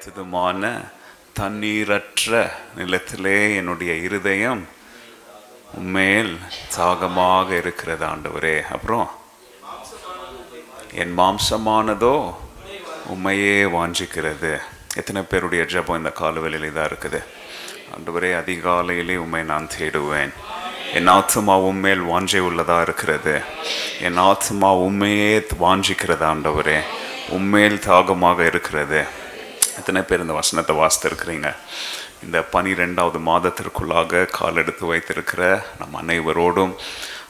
வறண்டதும் தண்ணீரற்ற நிலத்திலே என்னுடைய இருதயம் மேல் தாகமாக இருக்கிறது ஆண்டவரே. அப்புறம் என் மாம்சமானதோ உண்மையே வாஞ்சிக்கிறது. எத்தனை பேருடைய ஜபம் இந்த காலவெளியில தான் இருக்குது? ஆண்டவரே அதிகாலையிலே உண்மை நான் தேடுவேன். என் ஆத்மா உண்மையில் வாஞ்சை உள்ளதா இருக்கிறது. என் ஆத்மா உண்மையே வாஞ்சிக்கிறது ஆண்டவரே. உண்மையில் தாகமாக இருக்கிறது. எத்தனை பேர் இந்த வசனத்தை வாசித்திருக்கிறீங்க? இந்த பனிரெண்டாவது மாதத்திற்குள்ளாக கால் எடுத்து வைத்திருக்கிற நம் அனைவரோடும்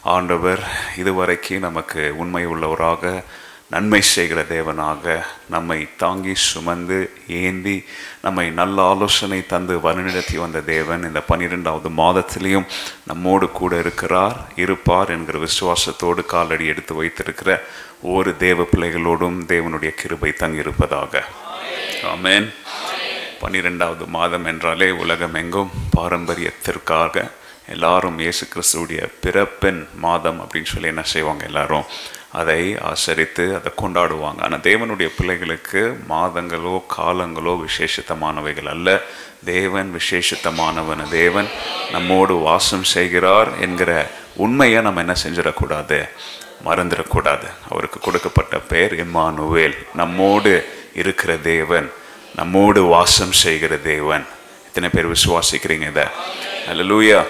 ஆண்டவர் இதுவரைக்கும் நமக்கு உண்மை உள்ளவராக நன்மை செய்கிற தேவனாக நம்மை தாங்கி சுமந்து ஏந்தி நம்மை நல்ல ஆலோசனை தந்து வழிநடத்தி வந்த தேவன் இந்த பன்னிரெண்டாவது மாதத்திலையும் நம்மோடு கூட இருக்கிறார் இருப்பார் என்கிற விசுவாசத்தோடு காலடி எடுத்து வைத்திருக்கிற ஒவ்வொரு தேவ பிள்ளைகளோடும் தேவனுடைய கிருபை தங்கியிருப்பதாக. ஆமென். பன்னிரெண்டாவது மாதம் என்றாலே உலகம் எங்கும் பாரம்பரியத்திற்காக எல்லாரும் இயேசு கிறிஸ்துடைய பிறப்பெண் மாதம் அப்படின்னு சொல்லி என்ன செய்வாங்க எல்லாரும்? அதை ஆசரித்து அதை கொண்டாடுவாங்க. ஆனால் தேவனுடைய பிள்ளைகளுக்கு மாதங்களோ காலங்களோ விசேஷத்தமானவைகள் அல்ல. தேவன் விசேஷத்தமானவன். தேவன் நம்மோடு வாசம் செய்கிறார் என்கிற உண்மையை நம்ம என்ன செஞ்சிடக்கூடாது? மறந்துடக்கூடாது. அவருக்கு கொடுக்கப்பட்ட பெயர் இம்மானுவேல். நம்மோடு இருக்கிற தேவன் நம்மோடு வாசம் செய்கிற தேவன். எத்தனை பேர் விசுவாசிக்கிறீங்க இதை? அல்லூயா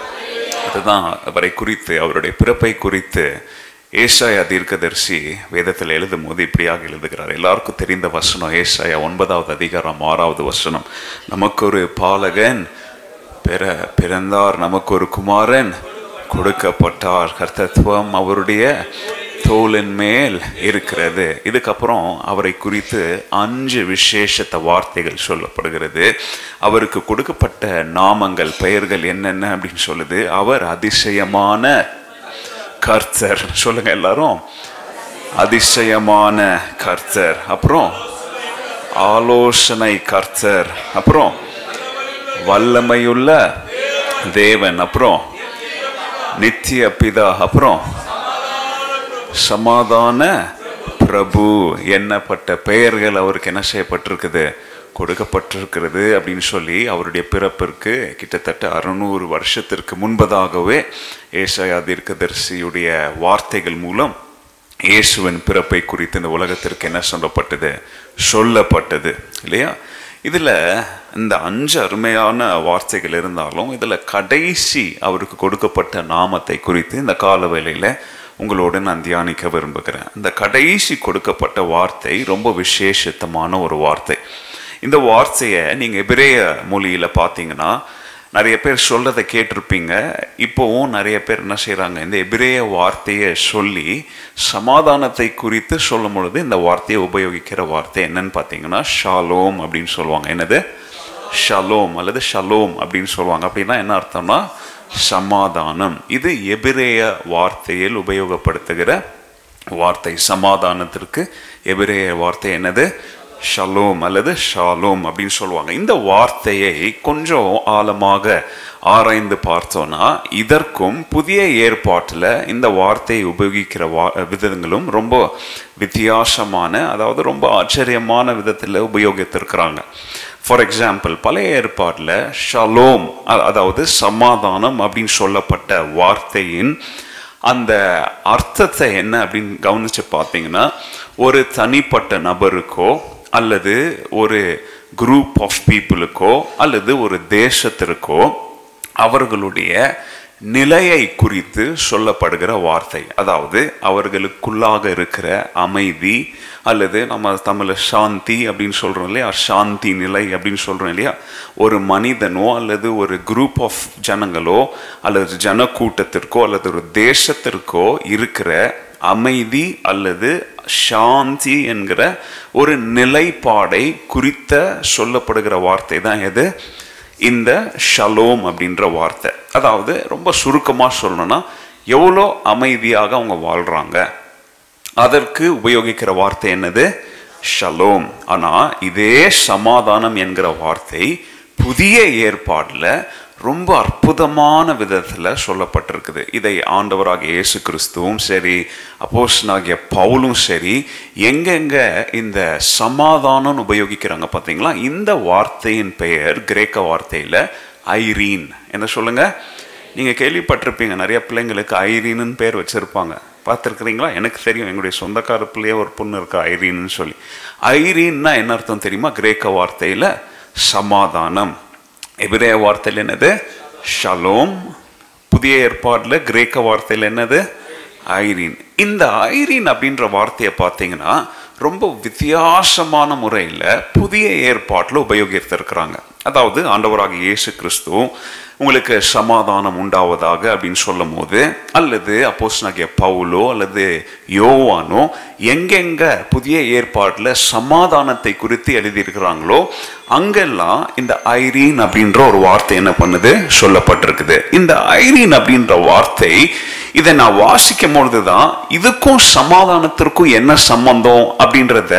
அதுதான் அவரை குறித்து அவருடைய பிறப்பை குறித்து ஏசாயா தீர்க்கதரிசி வேதத்தில் எழுதும் போது இப்படியாக எழுதுகிறார். எல்லாருக்கும் தெரிந்த வசனம் ஏசாயா ஒன்பதாவது அதிகாரம் ஆறாவது வசனம். நமக்கு ஒரு பாலகன் பிற பிறந்தார். நமக்கு ஒரு குமாரன் கொடுக்கப்பட்டார். கர்த்தத்துவம் அவருடைய தோளின் மேல் இருக்கிறது. இதுக்கப்புறம் அவரை குறித்து அஞ்சு விசேஷத்த வார்த்தைகள் சொல்லப்படுகிறது. அவருக்கு கொடுக்கப்பட்ட நாமங்கள் பெயர்கள் என்னென்ன அப்படின்னு சொல்லுது. அவர் அதிசயமான கர்த்தர். சொல்லுங்க எல்லாரும். அதிசயமான கர்த்தர். அப்புறம் ஆலோசனை கர்த்தர். அப்புறம் வல்லமையுள்ள தேவன். அப்புறம் நித்திய பிதா. அப்புறம் சமாதான பிரபு என்னப்பட்ட பெயர்கள் அவருக்கு என்ன செய்யப்பட்டிருக்குது? கொடுக்கப்பட்டிருக்கிறது அப்படின்னு சொல்லி அவருடைய பிறப்பிற்கு கிட்டத்தட்ட அறுநூறு வருஷத்திற்கு முன்பதாகவே ஏசாயா தீர்க்கதரிசியுடைய வார்த்தைகள் மூலம் இயேசுவின் பிறப்பை குறித்து இந்த உலகத்திற்கு என்ன சொல்லப்பட்டது? சொல்லப்பட்டது. இல்லையா? இதில் இந்த அஞ்சு அருமையான வார்த்தைகள் இருந்தாலும் இதில் கடைசி அவருக்கு கொடுக்கப்பட்ட நாமத்தை குறித்து இந்த காலவேளையில் உங்களோடு நான் தியானிக்க விரும்புகிறேன். இந்த கடைசி கொடுக்கப்பட்ட வார்த்தை ரொம்ப விசேஷத்தமான ஒரு வார்த்தை. இந்த வார்த்தையை நீங்கள் எபிரேய மொழியில் பார்த்தீங்கன்னா நிறைய பேர் சொல்கிறத கேட்டிருப்பீங்க. இப்போவும் நிறைய பேர் என்ன செய்கிறாங்க இந்த எபிரேய வார்த்தையை சொல்லி சமாதானத்தை குறித்து சொல்லும் பொழுது இந்த வார்த்தையை உபயோகிக்கிற வார்த்தை என்னன்னு பார்த்தீங்கன்னா ஷாலோம் அப்படின்னு சொல்லுவாங்க. என்னது? ஷலோம் அல்லது ஷலோம் அப்படின்னு சொல்லுவாங்க. அப்படின்னா என்ன அர்த்தம்னா சமாதானம். இது எபிரேய வார்த்தையில் உபயோகப்படுத்துகிற வார்த்தை. சமாதானத்திற்கு எபிரேய வார்த்தை என்னது? ஷலோம் அல்லது ஷாலோம் அப்படின்னு சொல்லுவாங்க. இந்த வார்த்தையை கொஞ்சம் ஆழமாக ஆராய்ந்து பார்த்தோன்னா இதற்கும் புதிய ஏற்பாட்டில் இந்த வார்த்தையை உபயோகிக்கிற வா விதங்களும் ரொம்ப வித்தியாசமான அதாவது ரொம்ப ஆச்சரியமான விதத்தில் உபயோகித்திருக்கிறாங்க. ஃபார் எக்ஸாம்பிள் பழைய ஏற்பாட்டில் ஷலோம் அதாவது சமாதானம் அப்படின்னு சொல்லப்பட்ட வார்த்தையின் அந்த அர்த்தத்தை என்ன அப்படின்னு கவனித்து பார்த்தீங்கன்னா ஒரு தனிப்பட்ட நபருக்கோ அல்லது ஒரு குரூப் ஆஃப் பீப்புளுக்கோ அல்லது ஒரு தேசத்திற்கோ அவர்களுடைய நிலையை குறித்து சொல்லப்படுகிற வார்த்தை. அதாவது அவர்களுக்குள்ளாக இருக்கிற அமைதி அல்லது நம்ம தமிழில் சாந்தி அப்படின்னு சொல்கிறோம் இல்லையா? சாந்தி நிலை அப்படின்னு சொல்கிறோம் இல்லையா? ஒரு மனிதனோ அல்லது ஒரு குரூப் ஆஃப் ஜனங்களோ அல்லது ஜனக்கூட்டத்திற்கோ அல்லது ஒரு தேசத்திற்கோ இருக்கிற அமைதி அல்லது சாந்தி என்கிற ஒரு நிலைப்பாடை குறித்த சொல்லப்படுகிற வார்த்தை தான் எது? இந்த ஷலோம் அப்படின்ற வார்த்தை. அதாவது ரொம்ப சுருக்கமாக சொல்லணும்னா எவ்வளோ அமைதியாக அவங்க வாழ்கிறாங்க அதற்கு உபயோகிக்கிற வார்த்தை என்னது? ஷலோம். ஆனால் இதே சமாதானம் என்கிற வார்த்தை புதிய ஏற்பாடில் ரொம்ப அற்புதமான விதத்தில் சொல்லப்பட்டிருக்குது. இதை ஆண்டவராக இயேசு கிறிஸ்துவும் சரி அப்போஷனாகிய பவுலும் சரி எங்கெங்க இந்த சமாதானம்னு உபயோகிக்கிறாங்க பார்த்தீங்களா இந்த வார்த்தையின் பெயர் கிரேக்க வார்த்தையில் ஐரீன். என்ன சொல்லுங்க? நீங்கள் கேள்விப்பட்டிருப்பீங்க நிறைய பிள்ளைங்களுக்கு ஐரீன்னு பேர் வச்சுருப்பாங்க. பார்த்துருக்குறீங்களா? எனக்கு தெரியும் எங்களுடைய சொந்தக்கார பிள்ளையே ஒரு பொண்ணு இருக்கா ஐரீன்னு சொல்லி. ஐரீன்னா என்ன அர்த்தம் தெரியுமா? கிரேக்க வார்த்தையில் சமாதானம். எபிரேய வார்த்தையில் என்னது? ஷலோம். புதிய ஏற்பாடில் கிரேக்க வார்த்தையில் என்னது? ஐரீன். இந்த ஐரீன் அப்படின்ற வார்த்தையை பார்த்தீங்கன்னா ரொம்ப வித்தியாசமான முறையில் புதிய ஏற்பாட்டில் உபயோகித்திருக்கிறாங்க. அதாவது ஆண்டவராக இயேசு கிறிஸ்துவும் உங்களுக்கு சமாதானம் உண்டாவதாக அப்படின்னு சொல்லும் போது அல்லது அப்போஸ்னாகிய பவுலோ அல்லது யோவானோ எங்கெங்க புதிய ஏற்பாட்டில் சமாதானத்தை குறித்து எழுதியிருக்கிறாங்களோ அங்கெல்லாம் இந்த ஐரீன் அப்படின்ற ஒரு வார்த்தை என்ன பண்ணுது? சொல்லப்பட்டிருக்குது. இந்த ஐரீன் அப்படின்ற வார்த்தை இதை நான் வாசிக்கும் பொழுது தான் இதுக்கும் சமாதானத்திற்கும் என்ன சம்பந்தம் அப்படின்றத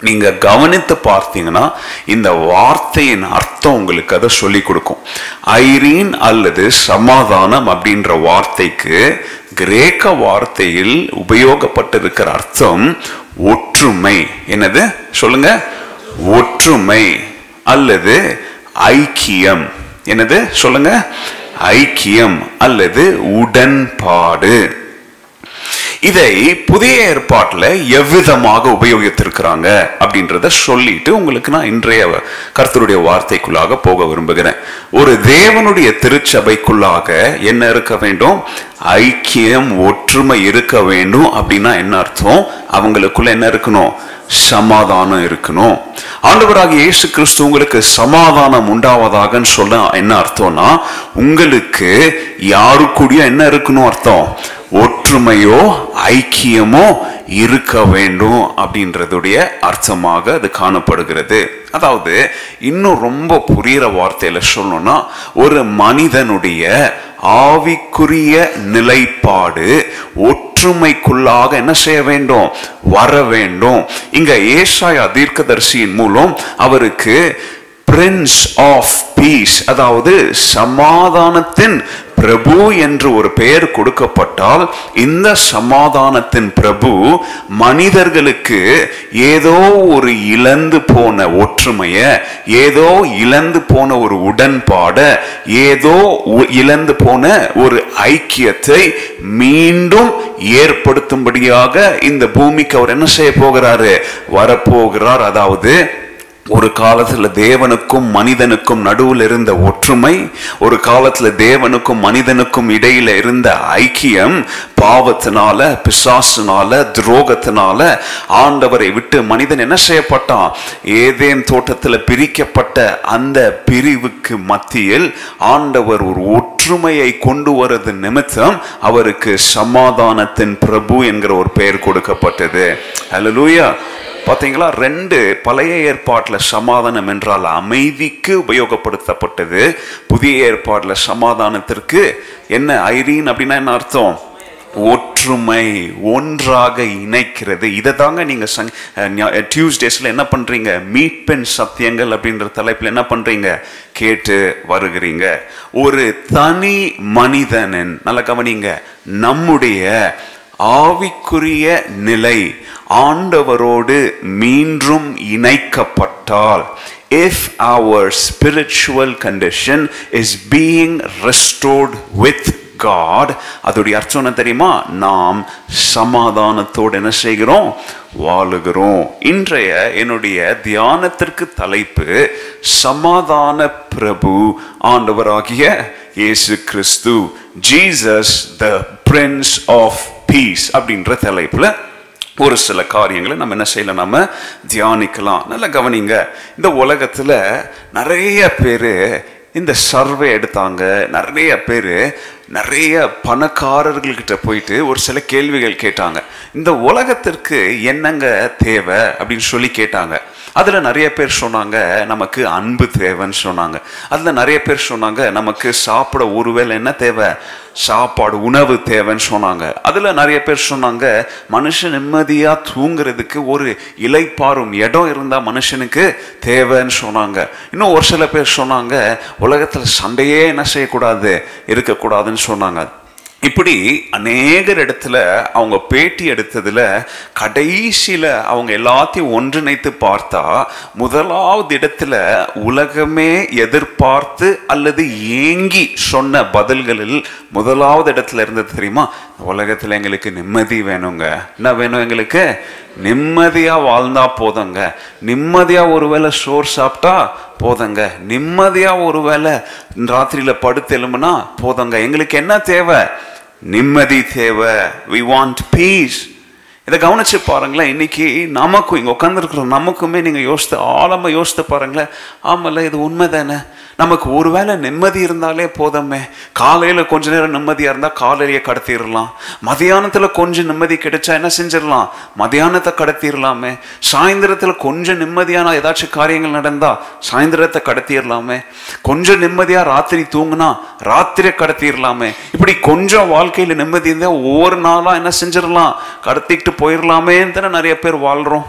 நீங்கள் கவனித்து பார்த்தீங்கன்னா இந்த வார்த்தையின் அர்த்தம் உங்களுக்கு அதை சொல்லி கொடுக்கும். ஐரீன் அல்லது சமாதானம் அப்படின்ற வார்த்தைக்கு கிரேக்க வார்த்தையில் உபயோகப்பட்டிருக்கிற அர்த்தம் ஒற்றுமை. என்னது? சொல்லுங்க. ஒற்றுமை அல்லது ஐக்கியம். என்னது? சொல்லுங்க. ஐக்கியம் அல்லது உடன்பாடு. இதை புதிய ஏற்பாட்டில் எவ்விதமாக உபயோகித்திருக்கிறாங்க அப்படின்றத சொல்லிட்டு உங்களுக்கு நான் இன்றைய கர்த்தருடைய வார்த்தைக்குள்ளாக போக விரும்புகிறேன். ஒரு தேவனுடைய திருச்சபைக்குள்ளாக என்ன இருக்க வேண்டும்? ஐக்கியம் ஒற்றுமை இருக்க வேண்டும் அப்படின்னா என்ன அர்த்தம்? அவங்களுக்குள்ள என்ன இருக்கணும்? சமாதானம் இருக்கணும். ஆண்டவராக இயேசு கிறிஸ்து உங்களுக்கு சமாதானம் உண்டாவதாகன்னு சொல்ல என்ன அர்த்தம்னா உங்களுக்கு யாருக்குடிய என்ன இருக்கணும் அர்த்தம்? ஒற்றுமையோ ஐக்கியமோ இருக்க வேண்டும் அப்படின்றதுடைய அர்த்தமாக அது காணப்படுகிறது. அதாவது இன்னும் ரொம்ப புரிகிற வார்த்தையில சொல்லணும்னா ஒரு மனிதனுடைய ஆவிக்குரிய நிலைப்பாடு ஒற்றுமைக்குள்ளாக என்ன செய்ய வேண்டும்? வர வேண்டும். இங்க ஏசாயா தீர்க்கதரிசியின் மூலம் அவருக்கு பிரின்ஸ் ஆஃப் பீஸ் அதாவது சமாதானத்தின் பிரபு என்று ஒரு பெயர் கொடுக்கப்பட்டால் இந்த சமாதானத்தின் பிரபு மனிதர்களுக்கு ஏதோ ஒரு இழந்து போன ஒற்றுமைய ஏதோ இழந்து போன ஒரு உடன்பாட ஏதோ இழந்து போன ஒரு ஐக்கியத்தை மீண்டும் ஏற்படுத்தும்படியாக இந்த பூமிக்கு அவர் என்ன செய்ய போகிறாரு? வரப்போகிறார். அதாவது ஒரு காலத்துல தேவனுக்கும் மனிதனுக்கும் நடுவில் இருந்த ஒற்றுமை ஒரு காலத்துல தேவனுக்கும் மனிதனுக்கும் இடையில இருந்த ஐக்கியம் பாவத்தினால பிசாசினால துரோகத்தினால ஆண்டவரை விட்டு மனிதன் என்ன செய்யப்பட்டான்? ஏதேன் தோட்டத்துல பிரிக்கப்பட்ட அந்த பிரிவுக்கு மத்தியில் ஆண்டவர் ஒரு ஒற்றுமையை கொண்டு வரது நிமித்தம் அவருக்கு சமாதானத்தின் பிரபு என்கிற ஒரு பெயர் கொடுக்கப்பட்டது. ஹலோ லூயா பார்த்தீங்களா ரெண்டு பழைய ஏற்பாட்டில் சமாதானம் என்றால் அமைதிக்கு உபயோகப்படுத்தப்பட்டது. புதிய ஏற்பாட்டில் சமாதானத்திற்கு என்ன ஐரீன் அப்படின்னா என்ன அர்த்தம்? ஒற்றுமை ஒன்றாக இணைக்கிறது. இதை தாங்க நீங்கள் சங் டியூஸ்டேஸில் என்ன பண்ணுறீங்க மீட்பெண் சத்தியங்கள் அப்படின்ற தலைப்பில் என்ன பண்ணுறீங்க கேட்டு வருகிறீங்க. ஒரு தனி மனிதனின் நல்ல கவனிங்க நம்முடைய ஆவிக்குரிய நிலை ஆண்டவரோடு மீண்டும் இணைக்கப்பட்டால் if our spiritual condition is being restored with God அதோடைய அர்த்தம் என்ன தெரியுமா? நாம் சமாதானத்தோடு என்ன செய்கிறோம்? வாழுகிறோம். இன்றைய என்னுடைய தியானத்திற்கு தலைப்பு சமாதான பிரபு ஆண்டவராகிய Yesu Kristu Jesus the prince of peace அப்படின்ற தலைப்பில் ஒரு சில காரியங்களை நம்ம என்ன செய்யலாம் நம்ம தியானிக்கலாம். நல்லா கவனிங்க இந்த உலகத்தில் நிறைய பேர் இந்த சர்வே எடுத்தாங்க. நிறைய பேர் நிறைய பணக்காரர்கள்கிட்ட போயிட்டு ஒரு சில கேள்விகள் கேட்டாங்க. இந்த உலகத்திற்கு என்னங்க தேவை அப்படின்னு சொல்லி கேட்டாங்க. அதில் நிறைய பேர் சொன்னாங்க நமக்கு அன்பு தேவைன்னு சொன்னாங்க. அதில் நிறைய பேர் சொன்னாங்க நமக்கு சாப்பிட ஒருவேளை என்ன தேவை? சாப்பாடு உணவு தேவைன்னு சொன்னாங்க. அதில் நிறைய பேர் சொன்னாங்க மனுஷன் நிம்மதியாக தூங்குறதுக்கு ஒரு இலைப்பாரும் இடம் இருந்தால் மனுஷனுக்கு தேவைன்னு சொன்னாங்க. இன்னும் ஒரு சில பேர் சொன்னாங்க உலகத்தில் சண்டையே என்ன செய்யக்கூடாது? இருக்கக்கூடாதுன்னு சொன்னாங்க. இப்படி அநேகர் இடத்துல அவங்க பேட்டி எடுத்ததில் கடைசியில் அவங்க எல்லாத்தையும் ஒன்றிணைத்து பார்த்தா முதலாவது இடத்துல உலகமே எதிர்பார்த்து அல்லது ஏங்கி சொன்ன பதில்களில் முதலாவது இடத்துல இருந்தது தெரியுமா? உலகத்தில் எங்களுக்கு நிம்மதி வேணுங்க. என்ன வேணும் எங்களுக்கு? நிம்மதியாக வாழ்ந்தா போதுங்க. நிம்மதியா ஒருவேளை சோறு சாப்பிட்டா போதுங்க. நிம்மதியா ஒருவேளை ராத்திரியில் படுத்து எழும்புனா போதுங்க. எங்களுக்கு என்ன தேவை? நிம்மதி தேவை. வி வாண்ட் பீஸ் இதை கவனிச்சு பாருங்களேன். இன்னைக்கு நமக்கும் இங்கே உட்காந்துருக்குற நமக்குமே நீங்கள் யோசித்து ஆழமாக யோசித்து பாருங்களேன். ஆமல்ல இது உண்மை தானே நமக்கு ஒருவேளை நிம்மதி இருந்தாலே போதுமே. காலையில் கொஞ்ச நேரம் நிம்மதியாக இருந்தால் காலையிலேயே கடத்திடலாம். மதியானத்தில் கொஞ்சம் நிம்மதி கிடைச்சா என்ன செஞ்சிடலாம்? மதியானத்தை கடத்திடலாமே. சாயந்தரத்தில் கொஞ்சம் நிம்மதியான ஏதாச்சும் காரியங்கள் நடந்தால் சாயந்தரத்தை கடத்திடலாமே. கொஞ்சம் நிம்மதியாக ராத்திரி தூங்கினா ராத்திரியை கடத்திடலாமே. இப்படி கொஞ்சம் வாழ்க்கையில் நிம்மதி இருந்தால் ஒவ்வொரு நாளாக என்ன செஞ்சிடலாம்? கடத்திட்டு போயிடலாமேன்னு தானே நிறைய பேர் வாழ்கிறோம்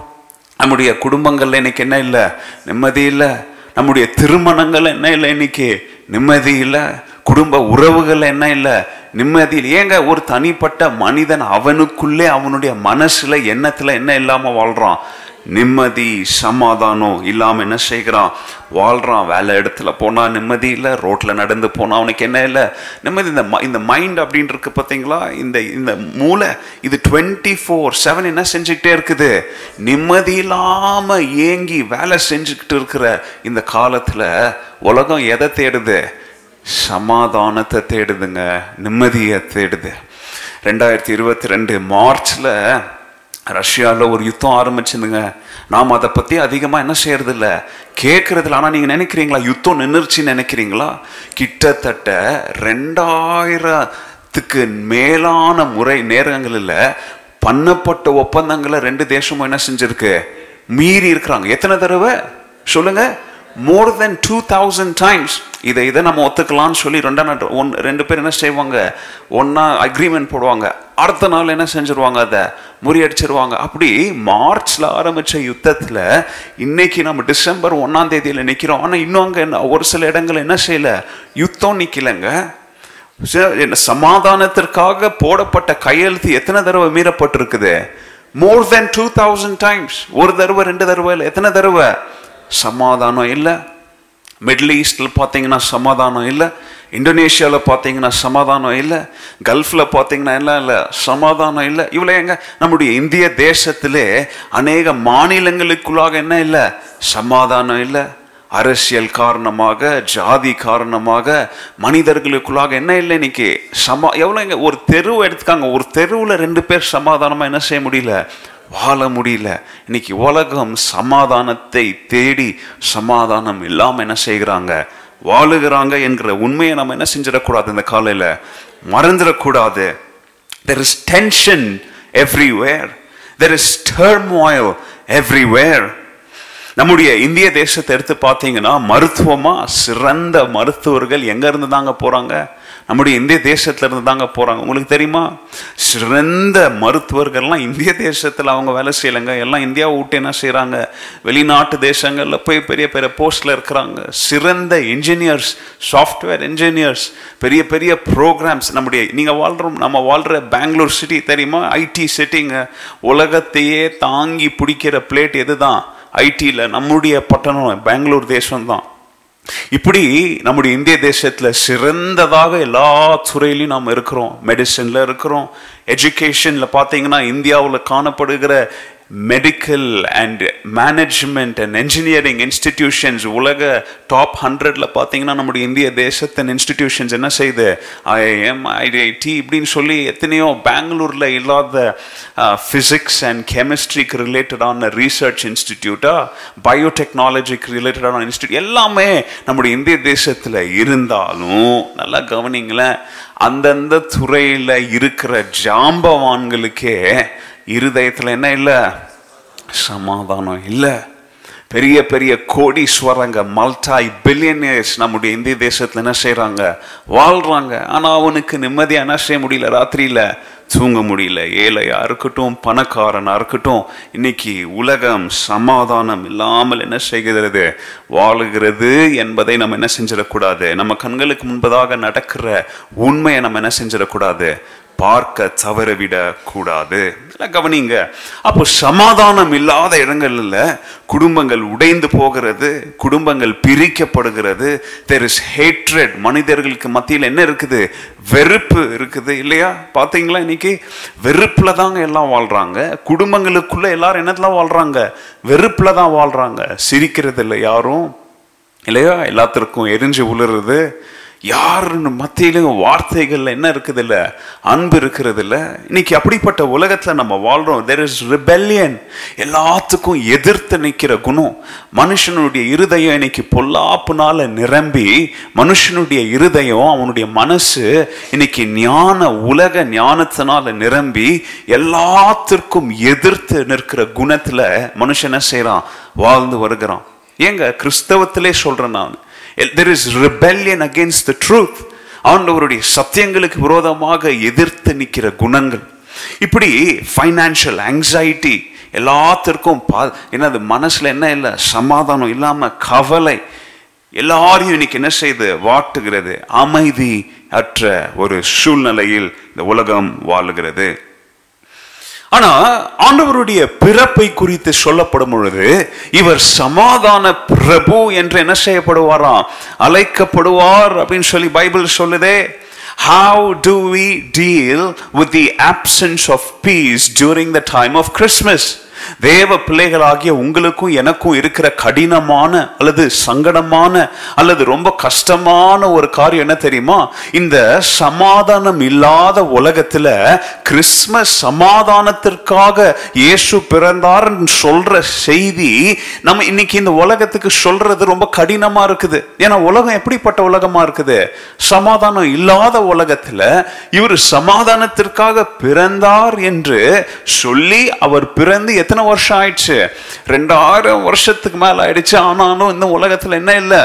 நம்முடைய குடும்பங்களில் இன்னைக்கு என்ன இல்லை? நிம்மதி இல்லை. நம்முடைய திருமணங்கள் என்ன இல்லை இன்னைக்கு? நிம்மதி இல்லை. குடும்ப உறவுகள் என்ன இல்லை? நிம்மதி இல்லை. ஏங்க ஒரு தனிப்பட்ட மனிதன் அவனுக்குள்ளே அவனுடைய மனசில் எண்ணத்தில் என்ன இல்லாமல் வாழ்கிறான் நிம்மதி சமாதானம் இல்லாமல் என்ன செய்கிறான் வாழ்கிறான் வேலை இடத்துல போனால் நிம்மதி இல்லை ரோட்டில் நடந்து போனால் அவனுக்கு என்ன இல்லை? நிம்மதி இந்த ம- இந்த மைண்ட் அப்படின்னு இருக்கு பார்த்தீங்களா இந்த இந்த மூளை இது டுவெண்ட்டி ஃபோர் செவன் என்ன செஞ்சுக்கிட்டே இருக்குது? நிம்மதி இல்லாமல் ஏங்கி வேலை செஞ்சுக்கிட்டு இருக்கிற இந்த காலத்தில் உலகம் எதை தேடுது? சமாதானத்தை தேடுதுங்க நிம்மதியை தேடுது. ரெண்டாயிரத்தி இருபத்தி ரெண்டு மார்ச்சில் ரஷ்யாவில் ஒரு யுத்தம் ஆரம்பிச்சுதுங்க நாம் அதை பற்றி அதிகமாக என்ன செய்யறதில்ல. கேட்குறதில்ல ஆனால் நீங்கள் நினைக்கிறீங்களா? யுத்தம் நின்றுச்சுன்னு நினைக்கிறீங்களா? கிட்டத்தட்ட ரெண்டாயிரத்துக்கு மேலான முறை நேரங்களில் பண்ணப்பட்ட ஒப்பந்தங்களை ரெண்டு தேசமும் என்ன செஞ்சிருக்கு? மீறி இருக்கிறாங்க. எத்தனை தடவை? சொல்லுங்கள் more than two thousand times இதை இதை நம்ம ஒத்துக்கலாம்னு சொல்லி ரெண்டா நாள் ஒன் ரெண்டு பேர் என்ன செய்வாங்க? ஒன்றா அக்ரிமெண்ட் போடுவாங்க. அடுத்த நாள் என்ன செஞ்சுருவாங்க? அதை முறியடிச்சிருவாங்க. அப்படி மார்ச்ல ஆரம்பித்த யுத்தத்தில் இன்னைக்கு நம்ம டிசம்பர் ஒன்றாம் தேதியில் நிற்கிறோம் ஆனால் இன்னும் அங்கே என்ன ஒரு சில இடங்கள் என்ன செய்யல? யுத்தம் நிற்கலைங்க என்ன சமாதானத்திற்காக போடப்பட்ட கையெழுத்து எத்தனை தடவை மீறப்பட்டிருக்குது? More than two thousand times ஒரு தடவை ரெண்டு தடவை இல்லை எத்தனை தடவை? சமாதானம் இல்லை. மிடில் ஈஸ்டில் பார்த்தீங்கன்னா சமாதானம் இல்லை. இந்தோனேஷியாவில் பார்த்தீங்கன்னா சமாதானம் இல்லை. கல்ஃபில் பார்த்தீங்கன்னா எல்லாம் இல்லை. சமாதானம் இல்லை. இவ்வளோ எங்க? நம்முடைய இந்திய தேசத்திலே அநேக மாநிலங்களுக்குள்ளாக என்ன இல்லை? சமாதானம் இல்லை. அரசியல் காரணமாக ஜாதி காரணமாக மனிதர்களுக்குள்ளாக என்ன இல்லை இன்னைக்கு? சமா எவ்வளோங்க ஒரு தெருவை எடுத்துக்காங்க. ஒரு தெருவில் ரெண்டு பேர் சமாதானமாக என்ன செய்ய முடியல? வாழ முடியல. இன்னைக்கு உலகம் சமாதானத்தை தேடி சமாதானம் இல்லாமல் என்ன செய்கிறாங்க? வாழுகிறாங்க என்கிற உண்மையை நம்ம என்ன செஞ்சிடக்கூடாது இந்த காலையில்? மறந்துடக்கூடாது. There is tension everywhere there is turmoil everywhere நம்முடைய இந்திய தேசத்தை எடுத்து பார்த்தீங்கன்னா மருத்துவமாக சிறந்த மருத்துவர்கள் எங்கேருந்து தாங்க போகிறாங்க நம்முடைய இந்திய தேசத்துல இருந்து தாங்க போறாங்க. உங்களுக்கு தெரியுமா? சிறந்த மருத்துவர்கள்லாம் இந்திய தேசத்துல அவங்க வேலை செய்யலைங்க. எல்லாம் இந்தியாவை விட்டு என்ன செய்கிறாங்க வெளிநாட்டு தேசங்கள்ல போய் பெரிய பெரிய போஸ்ட்ல இருக்கிறாங்க. சிறந்த இன்ஜினியர்ஸ் சாஃப்ட்வேர் இன்ஜினியர்ஸ் பெரிய பெரிய ப்ரோக்ராம்ஸ் நம்முடைய நீங்க வாழ்றோம் நம்ம வாழ்ற பெங்களூர் சிட்டி தெரியுமா? ஐடி சிட்டிங்க உலகத்தையே தாங்கி பிடிக்கிற பிளேட் எதுதான்? ஐடியில் நம்முடைய பட்டணம் பெங்களூர் தேசம்தான். இப்படி நம்முடைய இந்திய தேசத்தில் சிறந்ததாக எல்லா துறையிலையும் நாம் இருக்கிறோம். மெடிசனில் இருக்கிறோம். எஜுகேஷனில் பார்த்தீங்கன்னா இந்தியாவில் காணப்படுகிற medical and management and engineering institutions உலக டாப் ஹண்ட்ரட்ல பார்த்தீங்கன்னா நம்முடைய இந்திய தேசத்தின் இன்ஸ்டிடியூஷன்ஸ் என்ன செய்யுது ஐஎம் ஐடிஐடி இப்படின்னு சொல்லி எத்தனையோ பெங்களூரில் இல்லாத ஃபிசிக்ஸ் அண்ட் கெமிஸ்ட்ரிக்கு ரிலேட்டடான ரீசர்ச் இன்ஸ்டிடியூட்டாக பயோடெக்னாலஜிக்கு ரிலேட்டடான இன்ஸ்டியூட் எல்லாமே நம்முடைய இந்திய தேசத்தில் இருந்தாலும் நல்லா கவனிங்களேன் அந்தந்த துறையில் இருக்கிற ஜாம்பவான்களுக்கே இருதயத்தில் என்ன இல்லை? சமாதானம் இல்லை. பெரிய பெரிய கோடீஸ்வரங்க மல்டாய் பில்லியனியர்ஸ் நம்முடைய இந்திய தேசத்தில் என்ன செய்கிறாங்க வாழ்கிறாங்க ஆனால் அவனுக்கு நிம்மதியாக என்ன செய்ய முடியல? ராத்திரியில் தூங்க முடியல. ஏழையாக இருக்கட்டும் பணக்காரனாக இருக்கட்டும் இன்னைக்கு உலகம் சமாதானம் இல்லாமல் என்ன செய்கிறது? வாழுகிறது என்பதை நம்ம என்ன செஞ்சிடக்கூடாது? நம்ம கண்களுக்கு முன்பதாக நடக்கிற உண்மையை நம்ம என்ன செஞ்சிடக்கூடாது? பார்க்க தவறவிட கூடாது. இதெல்லாம் கவனிங்க. அப்போ சமாதானம் இல்லாத இடங்களில் குடும்பங்கள் உடைந்து போகிறது குடும்பங்கள் பிரிக்கப்படுகிறது. தெர் இஸ் ஹேட்ரட் மனிதர்களுக்கு மத்தியில் என்ன இருக்குது? வெறுப்பு இருக்குது இல்லையா? பார்த்தீங்களா இன்னைக்கு? வெறுப்பில் தாங்க எல்லாம் வாழ்கிறாங்க குடும்பங்களுக்குள்ளே எல்லாரும் என்னத்துல வாழ்கிறாங்க வெறுப்பில் தான் வாழ்கிறாங்க சிரிக்கிறது இல்லை யாரும். இல்லையா? எல்லாத்திற்கும் எரிஞ்சு உளுறது. யாருன்னு மத்தியிலும் வார்த்தைகள்ல என்ன இருக்குது இல்ல அன்பு இருக்கிறது இல்ல இன்னைக்கு அப்படிப்பட்ட உலகத்துல நம்ம வாழ்றோம். தெர் இஸ் ரிபெல்லியன் எல்லாத்துக்கும் எதிர்த்து நிற்கிற குணம். மனுஷனுடைய இருதயம் இன்னைக்கு பொல்லாப்புனால நிரம்பி மனுஷனுடைய இருதயம் அவனுடைய மனசு இன்னைக்கு ஞான உலக ஞானத்தினால நிரம்பி எல்லாத்திற்கும் எதிர்த்து நிற்கிற குணத்துல மனுஷன் என்ன செய்யறான் வாழ்ந்து வருகிறான். ஏங்க கிறிஸ்தவத்திலே சொல்றேன் நான். There is rebellion against the truth ஆண்டவருடைய சத்தியங்களுக்கு விரோதமாக எதிர்த்து நிற்கிற குணங்கள். இப்படி ஃபைனான்ஷியல் ஆங்ஸைட்டி எல்லாத்திற்கும் பா என்னது மனசில் என்ன இல்லை? சமாதானம் இல்லாமல் கவலை. எல்லாரையும் இன்னைக்கு என்ன செய்து? வாட்டுகிறது. அமைதி அற்ற ஒரு சூழ்நிலையில் இந்த உலகம் வாழுகிறது. ஆனா ஆண்டவருடைய பிறப்பை குறித்து சொல்லப்படும் பொழுது இவர் சமாதான பிரபு என்று என்ன செய்யப்படுவாராம் அழைக்கப்படுவார் அப்படின்னு சொல்லி பைபிள் சொல்லுதே How do we deal with the absence of peace during the time of Christmas? தேவ பிள்ளைகளாகிய உங்களுக்கும் எனக்கும் இருக்கிற கடினமான அல்லது சங்கடமான அல்லது ரொம்ப கஷ்டமான ஒரு காரியம் என்ன தெரியுமா? இந்த சமாதானம் இல்லாத உலகத்துல கிறிஸ்மஸ் சமாதானத்திற்காக இயேசு பிறந்தார் சொல்ற செய்தி நம்ம இன்னைக்கு இந்த உலகத்துக்கு சொல்றது ரொம்ப கடினமா இருக்குது. ஏன்னா உலகம் எப்படிப்பட்ட உலகமா இருக்குது? சமாதானம் இல்லாத உலகத்துல இவர் சமாதானத்திற்காக பிறந்தார் என்று சொல்லி அவர் பிறந்து எத்தனை வருஷம் ஆயிடுச்சு? ரெண்டாயிரம் வருஷத்துக்கு மேலே ஆயிடுச்சு. ஆனாலும் இந்த உலகத்தில் என்ன இல்லை?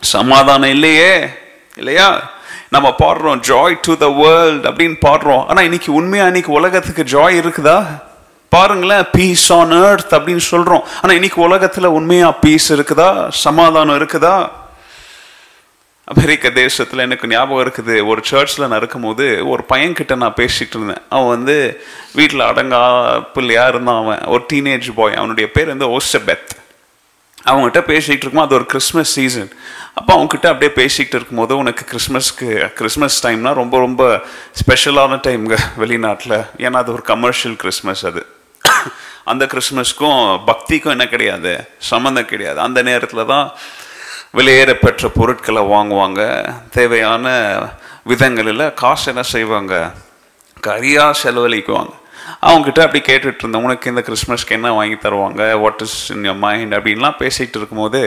சமாதானம் இல்லையே. இல்லையா? நம்ம பாடுறோம் ஜாய் டு த வேர்ல்ட் அப்படின்னு பாடுறோம். ஆனால் இன்னைக்கு உண்மையாக இன்னைக்கு உலகத்துக்கு ஜாய் இருக்குதா? பாருங்களேன் பீஸ் ஆன் அர்த் அப்படின்னு சொல்கிறோம் ஆனால் இன்னைக்கு உலகத்தில் உண்மையாக பீஸ் இருக்குதா? சமாதானம் இருக்குதா? அமெரிக்க தேசத்தில் எனக்கு ஞாபகம் இருக்குது. ஒரு சர்ச்சில் நான் இருக்கும்போது ஒரு பையன்கிட்ட நான் பேசிகிட்டு இருந்தேன். அவன் வந்து வீட்டில் அடங்கா பிள்ளையாக இருந்தான் அவன். ஒரு டீனேஜ் பாய் அவனுடைய பேர் வந்து ஓஸ்டபெத் அவங்ககிட்ட பேசிகிட்டு இருக்கும்போது அது ஒரு கிறிஸ்மஸ் சீசன் அப்போ அவங்ககிட்ட அப்படியே பேசிக்கிட்டு இருக்கும்போது உனக்கு கிறிஸ்மஸ்க்கு கிறிஸ்மஸ் டைம்னா ரொம்ப ரொம்ப ஸ்பெஷலான டைம்ங்க வெளிநாட்டில். ஏன்னா அது ஒரு கமர்ஷியல் கிறிஸ்மஸ் அது. அந்த கிறிஸ்மஸ்க்கும் பக்திக்கும் என்ன கிடையாது? சம்மந்தம் கிடையாது. அந்த நேரத்தில் தான் விலையேற பெற்ற பொருட்களை வாங்குவாங்க. தேவையான விதங்களில் காசு என்ன செய்வாங்க? கரியாக செலவழிக்குவாங்க. அவங்ககிட்ட அப்படி கேட்டுட்டு இருந்தேன் உனக்கு இந்த கிறிஸ்மஸ்க்கு என்ன வாங்கி தருவாங்க? What is in your mind அப்படின்லாம் பேசிகிட்டு இருக்கும்போது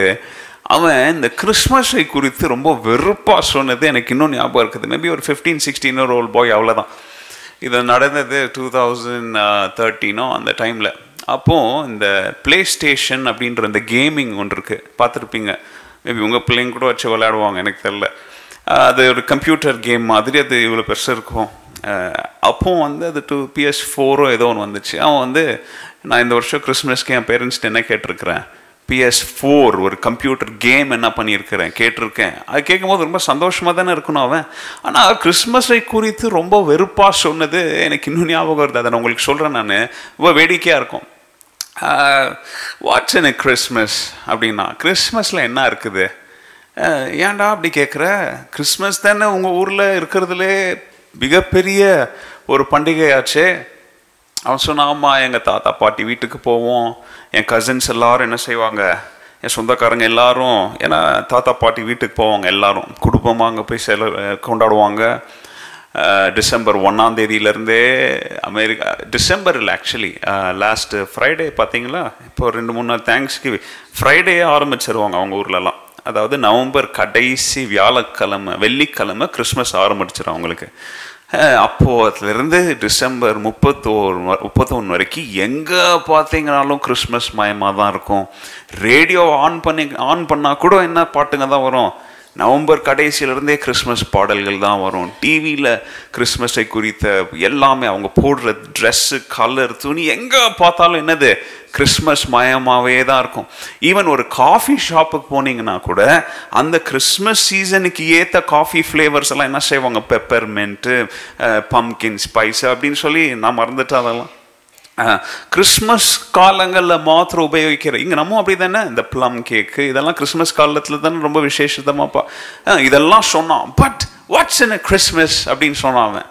அவன் இந்த கிறிஸ்மஸை குறித்து ரொம்ப வெறுப்பாக சொன்னது எனக்கு இன்னும் ஞாபகம் இருக்குது. மேபி ஒரு ஃபிஃப்டீன் சிக்ஸ்டீன் ஓல்ட் பாய் அவ்வளோதான் இது நடந்தது டூ தௌசண்ட் தேர்ட்டீனோ அந்த டைமில் அப்போது இந்த ப்ளே ஸ்டேஷன் அப்படின்ற இந்த கேமிங் ஒன்று இருக்குது பார்த்துருப்பீங்க. மேபி உங்கள் பிள்ளைங்க கூட வச்சு விளையாடுவாங்க எனக்கு தெரில அது ஒரு கம்ப்யூட்டர் கேம் மாதிரி அது இவ்வளோ பெருசு இருக்கும். அப்போது வந்து அது டூ பிஎஸ் ஃபோரோ ஏதோ ஒன்று வந்துச்சு. அவன் வந்து நான் இந்த வருஷம் கிறிஸ்மஸ்க்கு என் பேரண்ட்ஸ்ட்டு என்ன கேட்டிருக்கிறேன்? பிஎஸ் ஃபோர் ஒரு கம்ப்யூட்டர் கேம் என்ன பண்ணியிருக்கிறேன்? கேட்டிருக்கேன். அது கேட்கும்போது ரொம்ப சந்தோஷமாக தானே இருக்கணும் அவன். ஆனால் கிறிஸ்மஸை குறித்து ரொம்ப வெறுப்பாக சொன்னது எனக்கு இன்னும் ஞாபகம் வருது. அதை நான் உங்களுக்கு சொல்கிறேன் நான். ரொம்ப வேடிக்கையாக இருக்கும். வாட்ஸ் இன் கிறிஸ்மஸ் அப்படின்னா கிறிஸ்மஸில் என்ன இருக்குது? ஏன்டா அப்படி கேட்குற கிறிஸ்மஸ் தானே உங்கள் ஊரில் இருக்கிறதுலே மிகப்பெரிய ஒரு பண்டிகையாச்சே. அவன் சொன்னான் ஆமாம் எங்கள் தாத்தா பாட்டி வீட்டுக்கு போவோம். என் கசின்ஸ் எல்லாரும் என்ன செய்வாங்க? என் சொந்தக்காரங்க எல்லாரும் ஏன்னா தாத்தா பாட்டி வீட்டுக்கு போவாங்க எல்லாரும். குடும்பமாக அங்கே போய் செல கொண்டாடுவாங்க. Uh, டிசம்பர் ஒன்றாம் தேதியிலேருந்தே America December actually last Friday பார்த்தீங்களா? இப்போ ரெண்டு மூணு நாள் தேங்க்ஸ் கிவி ஃப்ரைடே ஆரம்பிச்சிருவாங்க அவங்க ஊர்லலாம். அதாவது நவம்பர் கடைசி வியாழக்கிழமை வெள்ளிக்கிழமை கிறிஸ்மஸ் ஆரம்பிச்சிடும் அவங்களுக்கு. Uh, அஹ் அதுலேருந்து டிசம்பர் முப்பத்தோரு முப்பத்தொன்று வரைக்கும் எங்கே பார்த்தீங்கனாலும் கிறிஸ்மஸ் மயமாக தான் இருக்கும். ரேடியோ ஆன் பண்ணி ஆன் பண்ணால் கூட என்ன பாட்டுங்க தான் வரும்? நவம்பர் கடைசியிலிருந்தே கிறிஸ்மஸ் பாடல்கள் தான் வரும். டிவியில் கிறிஸ்மஸை குறித்த எல்லாமே அவங்க போடுற ட்ரெஸ்ஸு கலர் துணி எங்கே பார்த்தாலும் என்னது? கிறிஸ்மஸ் மயமாகவே தான் இருக்கும். ஈவன் ஒரு காஃபி ஷாப்புக்கு போனீங்கன்னா கூட அந்த கிறிஸ்மஸ் சீசனுக்கு ஏற்ற காஃபி ஃப்ளேவர்ஸ் எல்லாம் என்ன செய்வாங்க? பெப்பர் மென்ட்டு பம்கின் ஸ்பைஸ் அப்படின்னு சொல்லி நான் மறந்துட்டேன் அதெல்லாம். கிறிஸ்மஸ் காலங்களில் மாத்திரம் உபயோகிக்கிற இங்கே நம்ம அப்படி தானே இந்த ப்ளம் கேக்கு இதெல்லாம் கிறிஸ்மஸ் காலத்தில் தானே ரொம்ப விசேஷமாப்பா இதெல்லாம் சொன்னான். But what's in a Christmas அப்படின்னு சொன்னான் அவன்.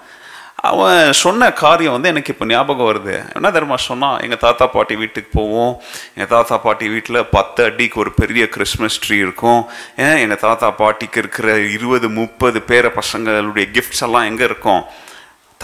அவன் சொன்ன காரியம் வந்து எனக்கு இப்போ ஞாபகம் வருது. என்ன தெரியுமா சொன்னான் எங்கள் தாத்தா பாட்டி வீட்டுக்கு போவோம். எங்கள் தாத்தா பாட்டி வீட்டில் பத்து அடிக்கு ஒரு பெரிய கிறிஸ்மஸ் ட்ரீ இருக்கும். ஏன்? எங்கள் தாத்தா பாட்டிக்கு இருக்கிற இருபது முப்பது பேர பசங்களுடைய கிஃப்ட்ஸ் எல்லாம் எங்கே இருக்கும்?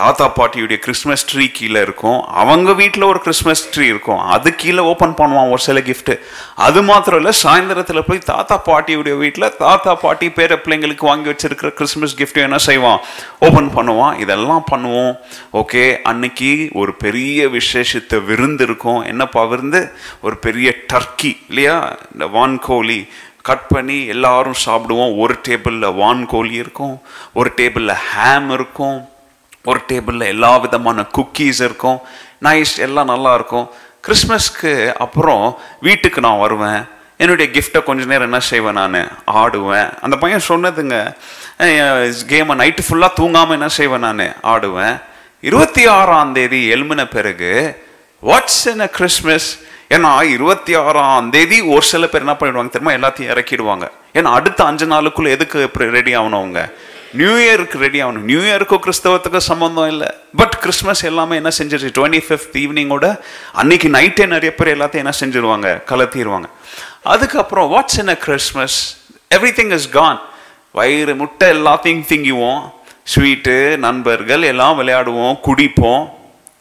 தாத்தா பாட்டியுடைய கிறிஸ்மஸ் ட்ரீ கீழே இருக்கும். அவங்க வீட்டில் ஒரு கிறிஸ்மஸ் ட்ரீ இருக்கும். அது கீழே ஓப்பன் பண்ணுவான் ஒரு சில கிஃப்ட்டு அது மாத்திரம் இல்லை சாயந்தரத்தில் போய் தாத்தா பாட்டியுடைய வீட்டில் தாத்தா பாட்டி பேர பிள்ளைங்களுக்கு வாங்கி வச்சிருக்கிற கிறிஸ்மஸ் gift என்ன செய்வான்? ஓப்பன் பண்ணுவான். இதெல்லாம் பண்ணுவோம். ஓகே அன்னைக்கு ஒரு பெரிய விசேஷத்தை விருந்து இருக்கும். என்னப்பா விருந்து? ஒரு பெரிய டர்க்கி இல்லையா? இந்த வான்கோழி. கட் பண்ணி எல்லாரும் சாப்பிடுவோம். ஒரு டேபிளில் வான்கோழி இருக்கும். ஒரு டேபிளில் ஹேம் இருக்கும். ஒரு டேபிளில் எல்லா விதமான குக்கீஸ் இருக்கும் நைஸ் எல்லாம் நல்லா இருக்கும். கிறிஸ்மஸ்க்கு அப்புறம் வீட்டுக்கு நான் வருவேன். என்னுடைய கிஃப்டை கொஞ்ச நேரம் என்ன செய்வேன் நான்? ஆடுவேன். அந்த பையன் சொன்னதுங்க கேமை நைட்டு ஃபுல்லாக தூங்காமல் என்ன செய்வேன் நான்? ஆடுவேன். இருபத்தி ஆறாம் தேதி எழுமின பிறகு வாட்ஸ் இன் அ கிறிஸ்மஸ் ஏன்னா இருபத்தி ஆறாம் தேதி ஒரு சில பேர் என்ன பண்ணிடுவாங்க தெரியுமா? எல்லாத்தையும் இறக்கிடுவாங்க. ஏன்னா அடுத்த அஞ்சு நாளுக்குள்ளே எதுக்கு ரெடி ஆகணும் அவங்க? நியூ இயருக்கு ரெடி ஆகணும். நியூ இயருக்கும் கிறிஸ்தவத்துக்கும் சம்மந்தம் இல்லை. பட் கிறிஸ்மஸ் எல்லாமே என்ன செஞ்சிருச்சு? டுவெண்ட்டி ஃபிஃப்த் ஈவினிங்கோட அன்னைக்கு நைட்டே நிறைய பேர் எல்லாத்தையும் என்ன செஞ்சிருவாங்க? கலத்திடுவாங்க அதுக்கப்புறம் what's in a Christmas everything is gone வயிறு முட்டை எல்லாத்தையும் திங்குவோம். ஸ்வீட்டு நண்பர்கள் எல்லாம் விளையாடுவோம் குடிப்போம்.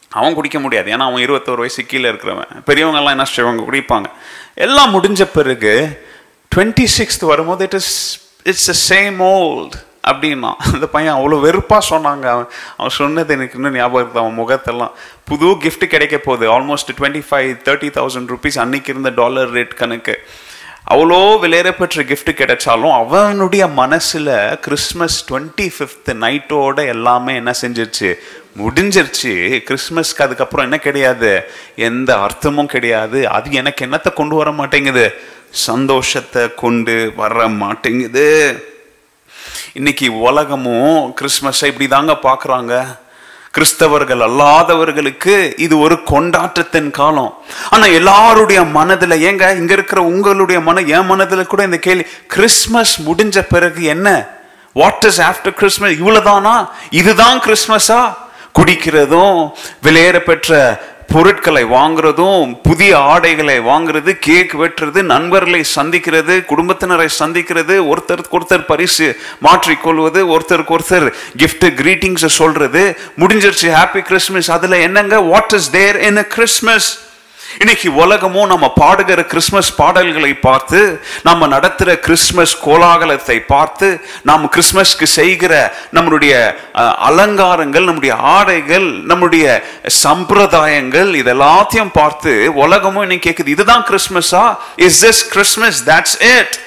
அவன் குடிக்க முடியாது. ஏன்னா அவன் இருபத்தோரு வயசு கீழே இருக்கிறவன். பெரியவங்கெல்லாம் என்ன செய்வாங்க? குடிப்பாங்க. எல்லாம் முடிஞ்ச பிறகு டுவெண்ட்டி சிக்ஸ்த் வரும்போது it is it's a same old அப்படின்னா அந்த பையன் அவ்வளோ வெறுப்பாக சொன்னாங்க. அவன் அவன் சொன்னது எனக்கு இன்னும் ஞாபகம் இருக்குது அவன் முகத்தெல்லாம். புது கிஃப்ட் கிடைக்க போகுது. Almost twenty five thirty thousand rupees அன்னைக்கு இருந்த டாலர் ரேட் கணக்கு. அவ்வளோ விலையேறப்பெற்ற கிஃப்ட் கிடைச்சாலும் அவனுடைய மனசில் கிறிஸ்மஸ் டுவெண்ட்டி ஃபிஃப்த் நைட்டோட எல்லாமே என்ன செஞ்சிருச்சு? முடிஞ்சிருச்சு. கிறிஸ்மஸ்க்கு அதுக்கப்புறம் என்ன கிடையாது? எந்த அர்த்தமும் கிடையாது. அது எனக்கு என்னத்தை கொண்டு வர மாட்டேங்குது? சந்தோஷத்தை கொண்டு வர மாட்டேங்குது. இன்னைக்கு உலகமும் கிறிஸ்மஸை இப்படி தாங்க பார்க்குறாங்க. கிறிஸ்தவர்கள் அல்லாதவர்களுக்கு இது ஒரு கொண்டாட்டத்தின் காலம். ஆனா எல்லாருடைய மனதுல ஏங்க இங்க இருக்கிற உங்களுடைய மன என் மனதுல கூட இந்த கேள்வி கிறிஸ்மஸ் முடிஞ்ச பிறகு என்ன? வாட் இஸ் ஆஃப்டர் கிறிஸ்மஸ் இவ்வளவுதானா? இதுதான் கிறிஸ்மஸா குடிக்கிறதும் விலையேற பெற்ற பொருட்களை வாங்குறதும் புதிய ஆடைகளை வாங்குறது கேக் வெட்டுறது நண்பர்களை சந்திக்கிறது குடும்பத்தினரை சந்திக்கிறது ஒருத்தருக்கு ஒருத்தர் பரிசு மாற்றிக்கொள்வது ஒருத்தருக்கு ஒருத்தர் கிஃப்ட் greetings சொல்றது முடிஞ்சிருச்சு ஹாப்பி கிறிஸ்மஸ் அதுல என்னங்க? What is there in Christmas இன்னைக்கு உலகமும் நம்ம பாடுகிற கிறிஸ்மஸ் பாடல்களை பார்த்து நம்ம நடத்துகிற கிறிஸ்மஸ் கோலாகலத்தை பார்த்து நாம் கிறிஸ்மஸ்க்கு செய்கிற நம்மளுடைய அலங்காரங்கள் நம்முடைய ஆடைகள் நம்முடைய சம்பிரதாயங்கள் இதெல்லாத்தையும் பார்த்து உலகமும் இன்னைக்கு கேட்குது இதுதான் கிறிஸ்மஸா is this Christmas that's it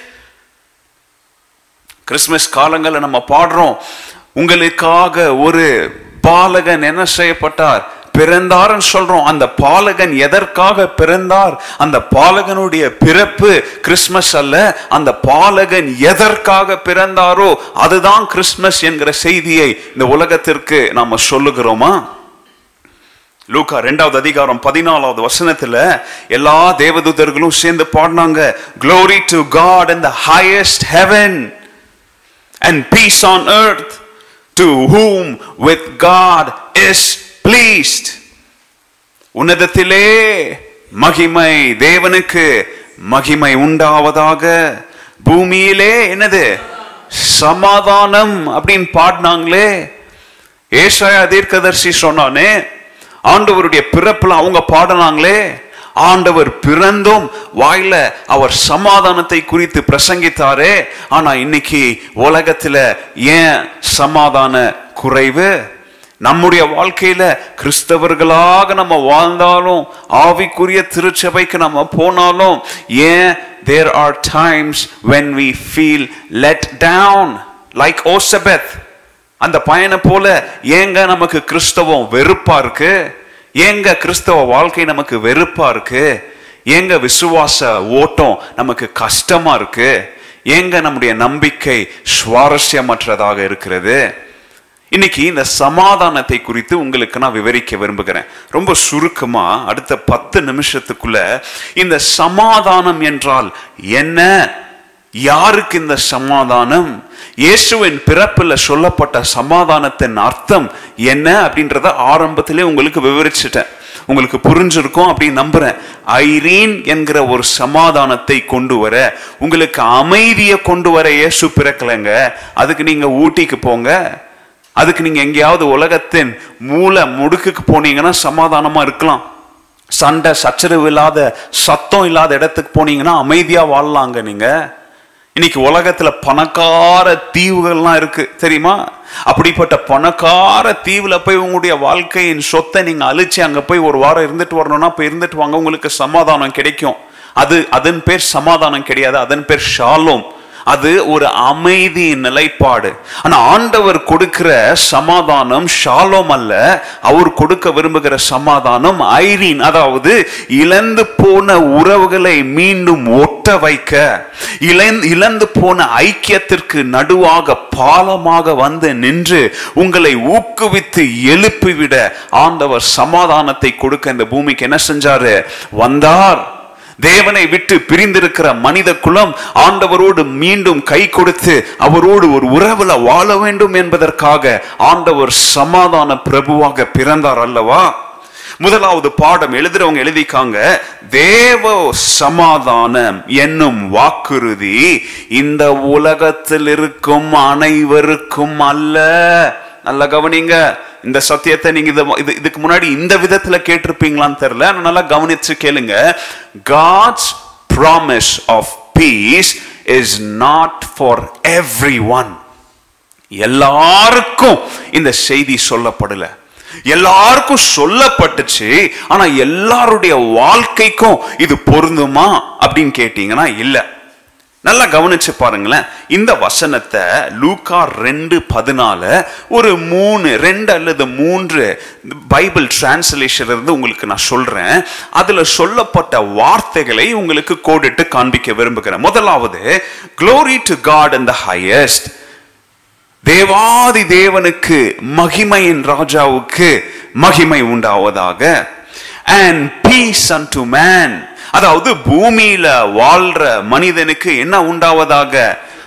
Christmas காலங்களில் நம்ம பாடுறோம் உங்களுக்காக ஒரு பாலகன் என்ன செய்யப்பட்டார்? பிறந்தார்னு சொல்றோம். அந்த பாலகன் எதற்காக பிறந்தார்? அந்த பாலகனுடைய பிறப்பு கிறிஸ்மஸ் அல்ல. அந்த பாலகன் எதற்காக பிறந்தாரோ அதுதான் கிறிஸ்மஸ் என்கிற செய்தியை இந்த உலகத்திற்கு நாம சொல்லுகிறோமா? லூகா ரெண்டாவது அதிகாரம் பதினாலாவது வசனத்துல எல்லா தேவதூதர்களும் சேர்ந்து பாடினாங்க glory to God and the highest heaven and peace on earth to whom with God is pleased உன்னதத்திலே மகிமை தேவனுக்கு மகிமை உண்டாவதாக. பூமியிலே என்னது? சமாதானம் அப்படின்னு பாடினாங்களே. ஏசாயா தீர்க்கதர்சி சொன்னானே ஆண்டவருடைய பிறப்புல அவங்க பாடினாங்களே ஆண்டவர் பிறந்தும் வாயில அவர் சமாதானத்தை குறித்து பிரசங்கித்தாரே. ஆனா இன்னைக்கு உலகத்துல ஏன் சமாதான குறைவு? நம்முடைய வாழ்க்கையில கிறிஸ்தவர்களாக நம்ம வாழ்ந்தாலும் ஆவிக்குரிய திருச்சபைக்கு நம்ம போனாலும் ஏன்? There are times when we feel let down like ஓசபெத் அந்த பயனை போல ஏங்க நமக்கு கிறிஸ்தவம் வெறுப்பா இருக்கு? ஏங்க கிறிஸ்தவ வாழ்க்கை நமக்கு வெறுப்பா இருக்கு? ஏங்க விசுவாச ஓட்டம் நமக்கு கஷ்டமா இருக்கு? ஏங்க நம்முடைய நம்பிக்கை சுவாரஸ்யமற்றதாக இருக்கிறது? இன்னைக்கு இந்த சமாதானத்தை குறித்து உங்களுக்கு நான் விவரிக்க விரும்புகிறேன். ரொம்ப சுருக்கமா அடுத்த பத்து நிமிஷத்துக்குள்ள இந்த சமாதானம் என்றால் என்ன? யாருக்கு இந்த சமாதானம்? இயேசுவின் பிறப்பில் சொல்லப்பட்ட சமாதானத்தின் அர்த்தம் என்ன அப்படின்றத ஆரம்பத்திலே உங்களுக்கு விவரிச்சுட்டேன். உங்களுக்கு புரிஞ்சிருக்கும் அப்படின்னு நம்புறேன். ஐரீன் என்கிற ஒரு சமாதானத்தை கொண்டு வர உங்களுக்கு அமைதியை கொண்டு வர இயேசு பிறக்கலைங்க. அதுக்கு நீங்க ஊட்டிக்கு போங்க. அதுக்கு நீங்க எங்கேயாவது உலகத்தின் மூல முடுக்குக்கு போனீங்கன்னா சமாதானமா இருக்கலாம். சண்டை சச்சரவு இல்லாத சத்தம் இல்லாத இடத்துக்கு போனீங்கன்னா அமைதியா வாழலாங்க நீங்க. இன்னைக்கு உலகத்துல பணக்கார தீவுகள்லாம் இருக்கு தெரியுமா? அப்படிப்பட்ட பணக்கார தீவுல போய் உங்களுடைய வாழ்க்கையின் சொத்தை நீங்க அழிச்சு அங்க போய் ஒரு வாரம் இருந்துட்டு வரணும்னா போய் இருந்துட்டு வாங்க உங்களுக்கு சமாதானம் கிடைக்கும். அது அதன் பேர் சமாதானம் கிடையாது அதன் பேர் ஷாலோம். அது ஒரு அமைதி நிலைப்பாடு. ஆனா ஆண்டவர் கொடுக்கிற சமாதானம் ஷாலோம் அல்ல அவர் கொடுக்க விரும்புகிற சமாதானம் ஐரீன் அதாவது இழந்து போன உறவுகளை மீண்டும் ஒட்ட வைக்க இழந்து இழந்து போன ஐக்கியத்திற்கு நடுவாக பாலமாக வந்து நின்று உங்களை ஊக்குவித்து எழுப்பிவிட ஆண்டவர் சமாதானத்தை கொடுக்க இந்த பூமிக்கு என்ன செஞ்சாரு? வந்தார். தேவனை விட்டு பிரிந்திருக்கிற மனித குலம் ஆண்டவரோடு மீண்டும் கை கொடுத்து அவரோடு ஒரு உறவுல வாழ வேண்டும் என்பதற்காக ஆண்டவர் சமாதான பிரபுவாக பிறந்தார் அல்லவா? முதலாவது பாடம் எழுதுறவங்க எழுதிக்காங்க தேவ சமாதானம் என்னும் வாக்குறுதி இந்த உலகத்தில் இருக்கும் அனைவருக்கும் அல்ல. நல்லா கவனிங்க. இந்த சத்தியத்தை நீங்க இது இது- இதுக்கு முன்னாடி இந்த விதத்துல கேட்டிருப்பீங்களான்னு தெரியல. ஆனா நல்லா கவனிச்சு கேளுங்க. God's promise of peace is not for everyone எல்லாருக்கும் இந்த செய்தி சொல்லப்படல. எல்லாருக்கும் சொல்லப்பட்டுச்சு. ஆனா எல்லாருடைய வாழ்க்கைக்கும் இது பொருந்துமா அப்படின்னு கேட்டீங்கன்னா இல்லை. நல்லா கவனிச்சு பாருங்களேன். இந்த வசனத்தை லூக்கா ரெண்டு பதினால ஒரு மூணு ரெண்டு அல்லது மூன்று பைபிள் டிரான்ஸ்லேஷன் இருந்து உங்களுக்கு நான் சொல்றேன். அதுல சொல்லப்பட்ட வார்த்தைகளை உங்களுக்கு கோடிட்டு காண்பிக்க விரும்புகிறேன். முதலாவது glory to God and the highest தேவாதி தேவனுக்கு மகிமையின் ராஜாவுக்கு மகிமை உண்டாவதாக. And peace and to man அதாவது பூமியில வாழ்ற மனிதனுக்கு என்ன உண்டாவதாக?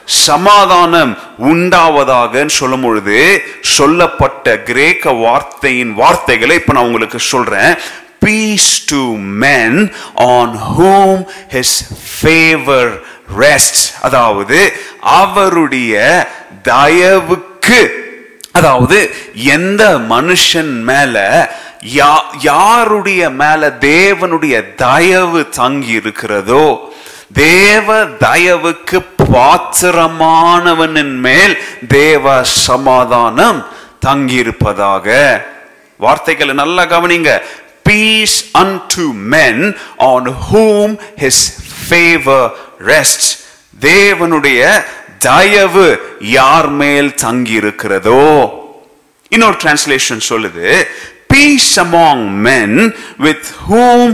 சமாதானம் உண்டாவதாக சொல்லும் பொழுது சொல்லப்பட்ட கிரேக்க வார்த்தையின் வார்த்தைகளை இப்ப நான் உங்களுக்கு சொல்றேன். Peace to men on whom his favour rest அதாவது அவருடைய தயவுக்கு அதாவது எந்த மனுஷன் மேல யாருடைய மேல தேவனுடைய தயவு தங்கி இருக்கிறதோ தேவ தயவுக்கு பாத்திரமானவனின் மேல் தேவ சமாதானம் தங்கியிருப்பதாக. வார்த்தைகளை நல்லா கவனிங்க. Peace unto men on whom his favour rest தேவனுடைய தயவு யார் மேல் தங்கி இருக்கிறதோ இன்னொரு டிரான்ஸ்லேஷன் சொல்லுது. Peace among men with whom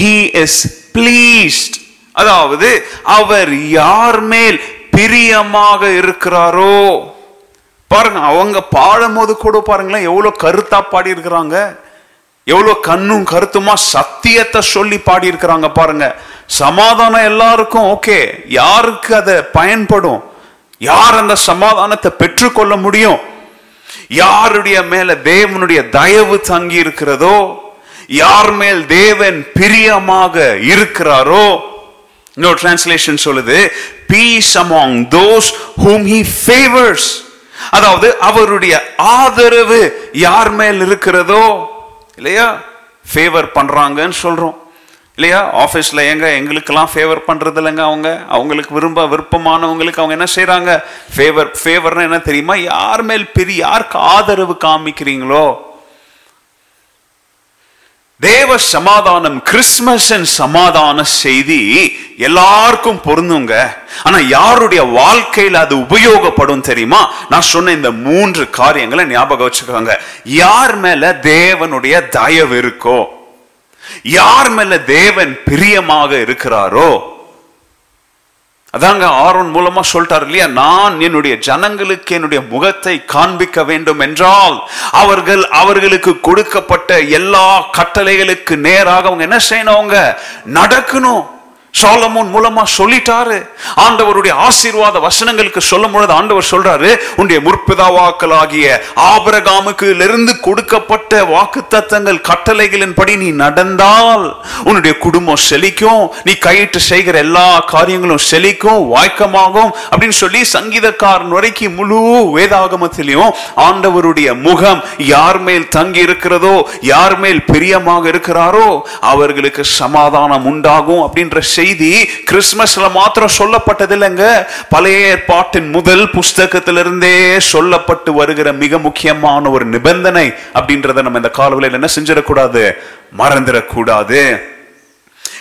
he is pleased. அதாவது அவர் யார் மேல் பிரியமாக இருக்கிறாரோ? பாருங்க அவங்க பாடும்போது கூட பாருங்களேன் எவ்வளவு கருத்தா பாடி இருக்கிறாங்க எவ்வளவு கண்ணும் கருத்துமா சத்தியத்தை சொல்லி பாடி இருக்கிறாங்க பாருங்க. சமாதானம் எல்லாருக்கும் ஓகே. யாருக்கு அதை பயன்படும்? யார் அந்த சமாதானத்தை பெற்றுக்கொள்ள முடியும்? யாருடைய மேல தேவனுடைய தயவு தங்கி இருக்கிறதோ யார் மேல் தேவன் பிரியமாக இருக்கிறாரோ இன்னொரு டிரான்ஸ்லேஷன் சொல்லுது peace among those whom he favours அதாவது அவருடைய ஆதரவு யார் மேல் இருக்கிறதோ இல்லையா? ஃபேவர் பண்றாங்கன்னு சொல்றோம். இல்லையா? ஆஃபீஸில் எங்க எங்களுக்கெல்லாம் ஃபேவர் பண்ணுறது இல்லைங்க அவங்க? அவங்களுக்கு விரும்ப விருப்பமானவங்களுக்கு அவங்க என்ன செய்கிறாங்க ஃபேவர் ஃபேவர்னு என்ன தெரியுமா? யார் மேல் பெரிய யாருக்கு ஆதரவு காமிக்கிறீங்களோ? தேவ சமாதானம் கிறிஸ்மஸின் சமாதான செய்தி எல்லாருக்கும் பொருந்துங்க. ஆனா யாருடைய வாழ்க்கையில அது உபயோகப்படும் தெரியுமா? நான் சொன்ன இந்த மூன்று காரியங்களை ஞாபகம் வச்சுக்கோங்க. யார் மேல தேவனுடைய தயவு இருக்கோ? யார் மேல தேவன் பிரியமாக இருக்கிறாரோ? அதாங்க ஆரோன் மூலமா சொல்லிட்டார் இல்லையா? நான் என்னுடைய ஜனங்களுக்கு என்னுடைய முகத்தை காண்பிக்க வேண்டும் என்றால் அவர்கள் அவர்களுக்கு கொடுக்கப்பட்ட எல்லா கட்டளைகளுக்கு நேராக அவங்க என்ன செய்யணும் அவங்க? நடக்கணும். சோலமோன் மூலமா சொல்லிட்டாரு. ஆண்டவருடைய ஆசீர்வாத வசனங்களுக்கு சொல்லும் பொழுது ஆண்டவர் சொல்றாரு உன்னுடைய முற்பிதாவாக்களாகிய ஆபரகாமுக்கு இருந்து கொடுக்கப்பட்ட வாக்கு தத்தங்கள் கட்டளைகளின் படி நீ நடந்தால் உன்னுடைய குடும்பம் செழிக்கும் நீ கையிட்டு செய்கிற எல்லா காரியங்களும் செழிக்கும் வாய்க்கமாகும் அப்படின்னு சொல்லி சங்கீதக்காரன் வரைக்கும் முழு வேதாகமத்திலையும் ஆண்டவருடைய முகம் யார் மேல் தங்கி இருக்கிறதோ யார் மேல் பிரியமாக இருக்கிறாரோ அவர்களுக்கு சமாதானம் உண்டாகும் அப்படின்ற செய்தி கிறிஸ்மஸ்ல மாத்திரம் சொல்லப்பட்டது இல்லைங்க பழைய ஏற்பாட்டின் முதல் புஸ்தகத்திலிருந்தே சொல்லப்பட்டு வருகிற மிக முக்கியமான ஒரு நிபந்தனை அப்படின்றத நம்ம இந்த காலவெளியில் என்ன செஞ்சிடக்கூடாது? மறந்துடக்கூடாது.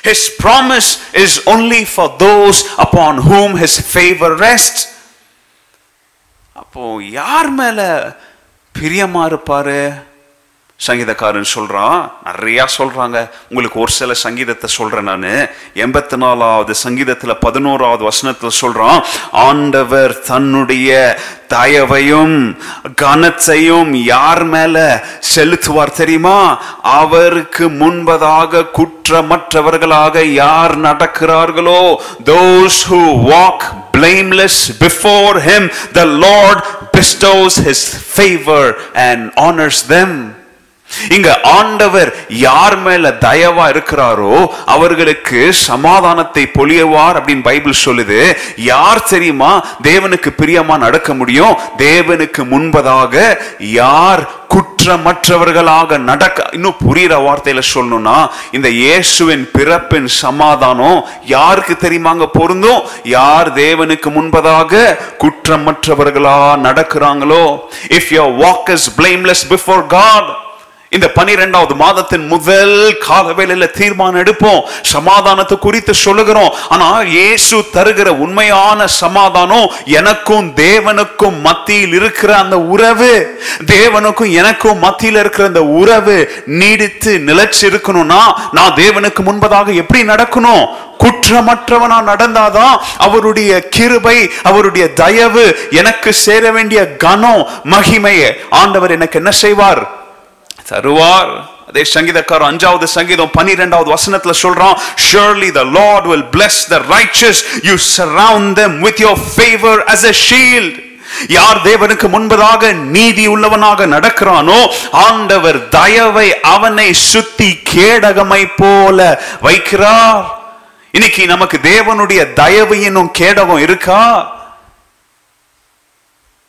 His promise is only for those upon whom his favor rests. அப்போ யார் மேல பிரியமா இருப்பாரு? சங்கீதக்காரன் சொல்கிறான் நிறையா சொல்கிறாங்க உங்களுக்கு ஒரு சில சங்கீதத்தை சொல்கிறேன் நான். எண்பத்தி நாலாவது சங்கீதத்தில் பதினோராவது வசனத்தில் சொல்கிறான் ஆண்டவர் தன்னுடைய தயவையும் கனத்தையும் யார் மேலே செலுத்துவார் தெரியுமா? அவருக்கு முன்பதாக குற்றமற்றவர்களாக யார் நடக்கிறார்களோ those who walk blameless before him the lord bestows his favor and honors them. இங்க ஆண்டவர் யார் மேல தயவா இருக்கிறாரோ அவர்களுக்கு சமாதானத்தை பொழியவார் அப்படின்னு பைபிள் சொல்லுது. யார் தெரியுமா? தேவனுக்கு பிரியமா நடக்க முடியும். தேவனுக்கு முன்பதாக யார் குற்றமற்றவர்களாக நடக்க இன்னும் புரியுற வார்த்தையில சொல்லணும்னா இந்த இயேசுவின் பிறப்பின் சமாதானம் யாருக்கு தெரியுமாங்க பொருந்தும். யார் தேவனுக்கு முன்பதாக குற்றமற்றவர்களா நடக்கிறாங்களோ? If your walk is blameless before God இந்த பனிரெண்டாவது மாதத்தின் முதல் காலவேளையில தீர்மானம் எடுப்போம். சமாதானத்தை குறித்து சொல்லுகிறோம். ஆனா இயேசு தருகிற உண்மையான சமாதானம் எனக்கும் தேவனுக்கும் மத்தியில் இருக்கிற அந்த உறவு தேவனுக்கும் எனக்கும் மத்தியில் இருக்கிற அந்த உறவு நீடித்து நிலைச்சு இருக்கணும்னா நான் தேவனுக்கு முன்பதாக எப்படி நடக்கணும்? குற்றமற்றவனா நடந்தாதான் அவருடைய கிருபை அவருடைய தயவு எனக்கு சேர வேண்டிய கனம் மகிமையை. ஆண்டவர் எனக்கு என்ன செய்வார்? தருவார். அதே சங்கீதக்காரர் அஞ்சாவது சங்கீதம் பன்னிரெண்டாவது வசனத்துல சொல்றான் surely the lord will bless the righteous. You surround them with your favor as a shield. யார் தேவனுக்கு முன்பதாக நீதி உள்ளவனாக நடக்கிறானோ ஆண்டவர் தயவை அவனை சுத்தி கேடகமை போல வைக்கிறார். இன்னைக்கு நமக்கு தேவனுடைய தயவு என்னும் கேடகம் இருக்கா?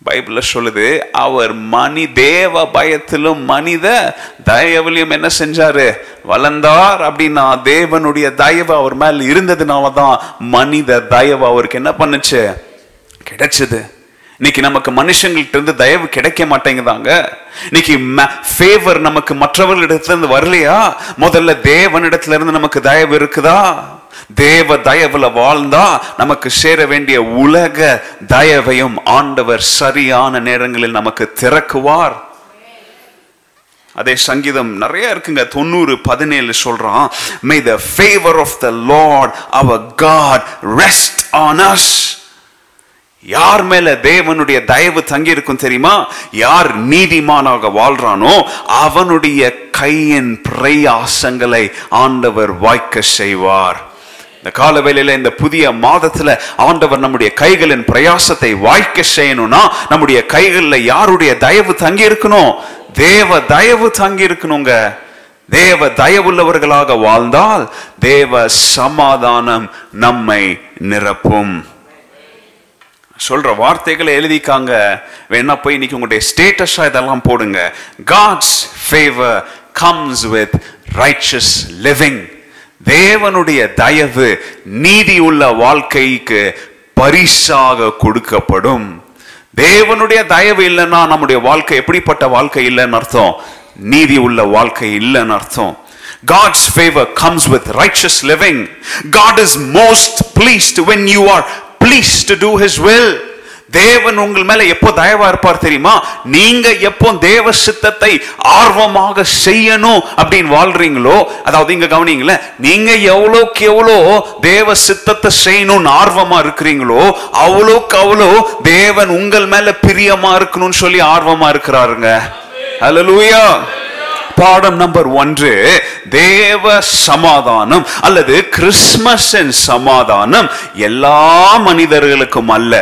பைபிளில் சொல்லுது அவர் மணி தேவ பயத்திலும் மனித தயவிலையும் என்ன செஞ்சாரு? வளர்ந்தார் அப்படின்னா தேவனுடைய தயவு அவர் மேல் இருந்ததுனால தான் மனித தயவு அவருக்கு என்ன பண்ணுச்சு? கிடைச்சது. இன்னைக்கு நமக்கு மனுஷங்கள்ட்ட இருந்து தயவு கிடைக்க மாட்டேங்குதாங்க? இன்னைக்கு ஃபேவர் நமக்கு மற்றவர்களிடத்துல இருந்து வரலையா? முதல்ல தேவனிடத்துல இருந்து நமக்கு தயவு இருக்குதா? தேவ தயவுல வாழ்ந்தா நமக்கு சேர வேண்டிய உலக தயவையும் ஆண்டவர் சரியான நேரங்களில் நமக்கு திறக்குவார். அதே சங்கீதம் நிறைய இருக்குங்க. தொண்ணூறு பதினேழு சொல்றான் may the favour of the lord our God rest on us யார் மேல தேவனுடைய தயவு தங்கி இருக்கும் தெரியுமா? யார் நீதிமானாக வாழ்றானோ அவனுடைய கையின் பிரயாசங்களை ஆண்டவர் வாய்க்க செய்வார். இந்த காலவேளையில இந்த புதிய மாதத்துல ஆண்டவர் நம்முடைய கைகளின் பிரயாசத்தை வாய்க்க செய்யணும்னா நம்முடைய கைகளில் யாருடைய தயவு தங்கி இருக்கணும் தேவ தயவு தங்கி இருக்கணுங்க தேவ தயவுள்ளவர்களாக வாழ்ந்தால் தேவ சமாதானம் நம்மை நிரப்பும். சொல்ற வார்த்தைகளை எழுதிக்காங்க. வேணா போய் இன்னைக்கு உங்களுடைய ஸ்டேட்டஸா இதெல்லாம் போடுங்க. God's favour comes with riches living தேவனுடைய தயவு நீதி உள்ள வாழ்க்கைக்கு பரிசாக கொடுக்கப்படும். தேவனுடைய தயவு இல்லைன்னா நம்முடைய வாழ்க்கை எப்படிப்பட்ட வாழ்க்கை இல்லைன்னு அர்த்தம்? நீதி உள்ள வாழ்க்கை இல்லைன்னு அர்த்தம். God's favor comes with righteous living. God is most pleased when you are pleased to do His will. தேவன் உங்கள் மேல எப்போ தயவா இருப்பார் தெரியுமா? நீங்க எப்போ தேவ சித்தத்தை ஆர்வமாக செய்யணும் அப்படின்னு வாழ்றீங்களோ அதாவது இங்க கவனிங்களேன் நீங்க எவ்வளோக்கு எவ்வளோ தேவ சித்தத்தை செய்யணும்னு ஆர்வமா இருக்கிறீங்களோ அவ்வளோக்கு அவ்வளோ தேவன் உங்கள் மேல பிரியமா இருக்கணும்னு சொல்லி ஆர்வமா இருக்கிறாருங்க. ஹalleluya பாடம் நம்பர் ஒன்று தேவ சமாதானம் அல்லது கிறிஸ்மஸின் சமாதானம். எல்லா மனிதர்களுக்கும் அல்ல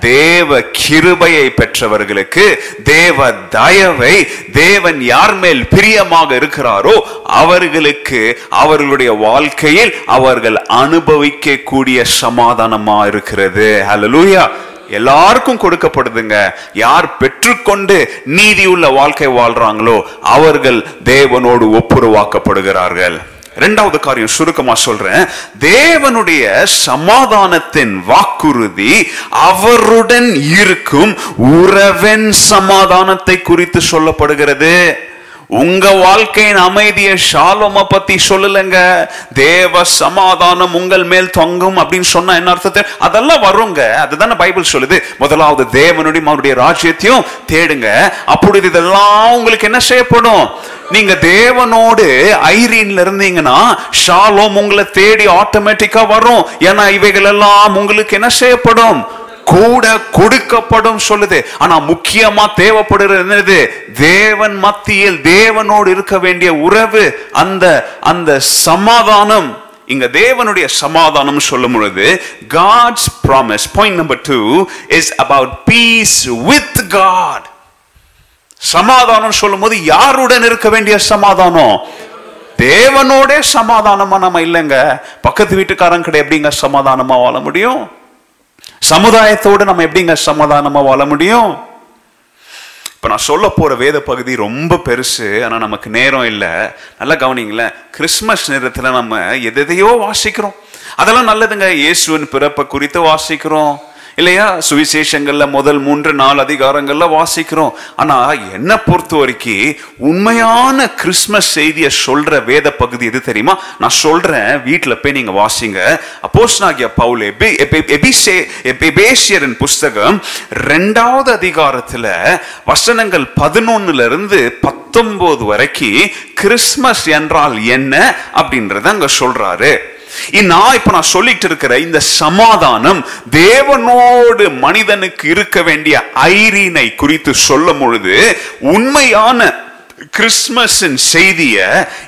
தேவ கிருபையை பெற்றவர்களுக்கு தேவ தயவை தேவன் யார் மேல் பிரியமாக இருக்கிறாரோ அவர்களுக்கு அவர்களுடைய வாழ்க்கையில் அவர்கள் அனுபவிக்க கூடிய சமாதானமா இருக்கிறது. ஹalleluya எல்லாருக்கும் கொடுக்கப்படுதுங்க. யார் பெற்றுக்கொண்டு நீதி உள்ள வாழ்க்கை வாழ்றாங்களோ அவர்கள் தேவனோடு ஒப்புரவாக்கப்படுகிறார்கள். இரண்டாவது காரியம் சுருக்கமா சொல்றேன். தேவனுடைய சமாதானத்தின் வாக்குறுதி அவருடன் இருக்கும் உறவின் சமாதானத்தை குறித்து சொல்லப்படுகிறது. உங்க வாழ்க்கையின் அமைதியை ஷாலோம பத்தி சொல்லலைங்க. தேவ சமாதானம் உங்கள் மேல் தொங்கும் அப்படின்னு சொன்னா என்ன அர்த்தத்தை? அதெல்லாம் வருங்க. அதுதானே பைபிள் சொல்லுது. முதலாவது தேவனுடைய அவனுடைய ராஜ்யத்தையும் தேடுங்க. அப்பொழுது இதெல்லாம் உங்களுக்கு என்ன செய்யப்படும்? நீங்க தேவனோடு ஐரீன்ல இருந்தீங்கன்னா ஷாலோம் உங்களை தேடி ஆட்டோமேட்டிக்கா வரும். ஏன்னா இவைகள் எல்லாம் உங்களுக்கு என்ன செய்யப்படும்? கூட கொடுக்கப்படும் சொல்லுது. ஆனா முக்கியமா தேவைப்படுகிறது என்னது? தேவன் மத்தியில் தேவனோடு இருக்க வேண்டிய உறவு அந்த அந்த சமாதானம். இங்க தேவனுடைய சமாதானம் சொல்லும் பொழுது God's promise point number two is about peace with God சமாதானம் சொல்லும் போது யாருடன் இருக்க வேண்டிய சமாதானம்? தேவனோட சமாதானமா நம்ம இல்லைங்க. பக்கத்து வீட்டுக்காரங்க கிட்ட எப்படிங்க சமாதானமா வாழ முடியும்? சமுதாயத்தோடு நம்ம எப்படிங்க சமாதானமாக வாழ முடியும்? இப்போ நான் சொல்ல போகிற வேத பகுதி ரொம்ப பெருசு ஆனால் நமக்கு நேரம் இல்லை. நல்லா கவனிங்களேன். கிறிஸ்மஸ் நேரத்தில் நம்ம எதையோ வாசிக்கிறோம். அதெல்லாம் நல்லதுங்க. இயேசுவின் பிறப்பை குறித்து வாசிக்கிறோம். இல்லையா? சுவிசேஷங்கள்ல முதல் மூன்று நாலு அதிகாரங்கள்ல வாசிக்கிறோம். ஆனா என்ன பொறுத்த வரைக்கும் உண்மையான கிறிஸ்மஸ் செய்தியை சொல்ற வேத பகுதி எது தெரியுமா? நான் சொல்றேன் வீட்டுல போய் நீங்க வாசிங்க. அப்போஸ் நாகிய பவுல் எபி- எபேசியரின் புஸ்தகம் ரெண்டாவது அதிகாரத்துல வசனங்கள் பதினொன்னுல இருந்து பத்தொன்பது வரைக்கும் கிறிஸ்மஸ் என்றால் என்ன அப்படின்றத அங்க சொல்றாரு. நான் இப்ப நான் சொல்லிட்டு இருக்கிற இந்த சமாதானம் தேவனோடு மனிதனுக்கு இருக்க வேண்டிய ஐரீனை குறித்து சொல்லும் பொழுது உண்மையான கிறிஸ்மஸின் செய்திய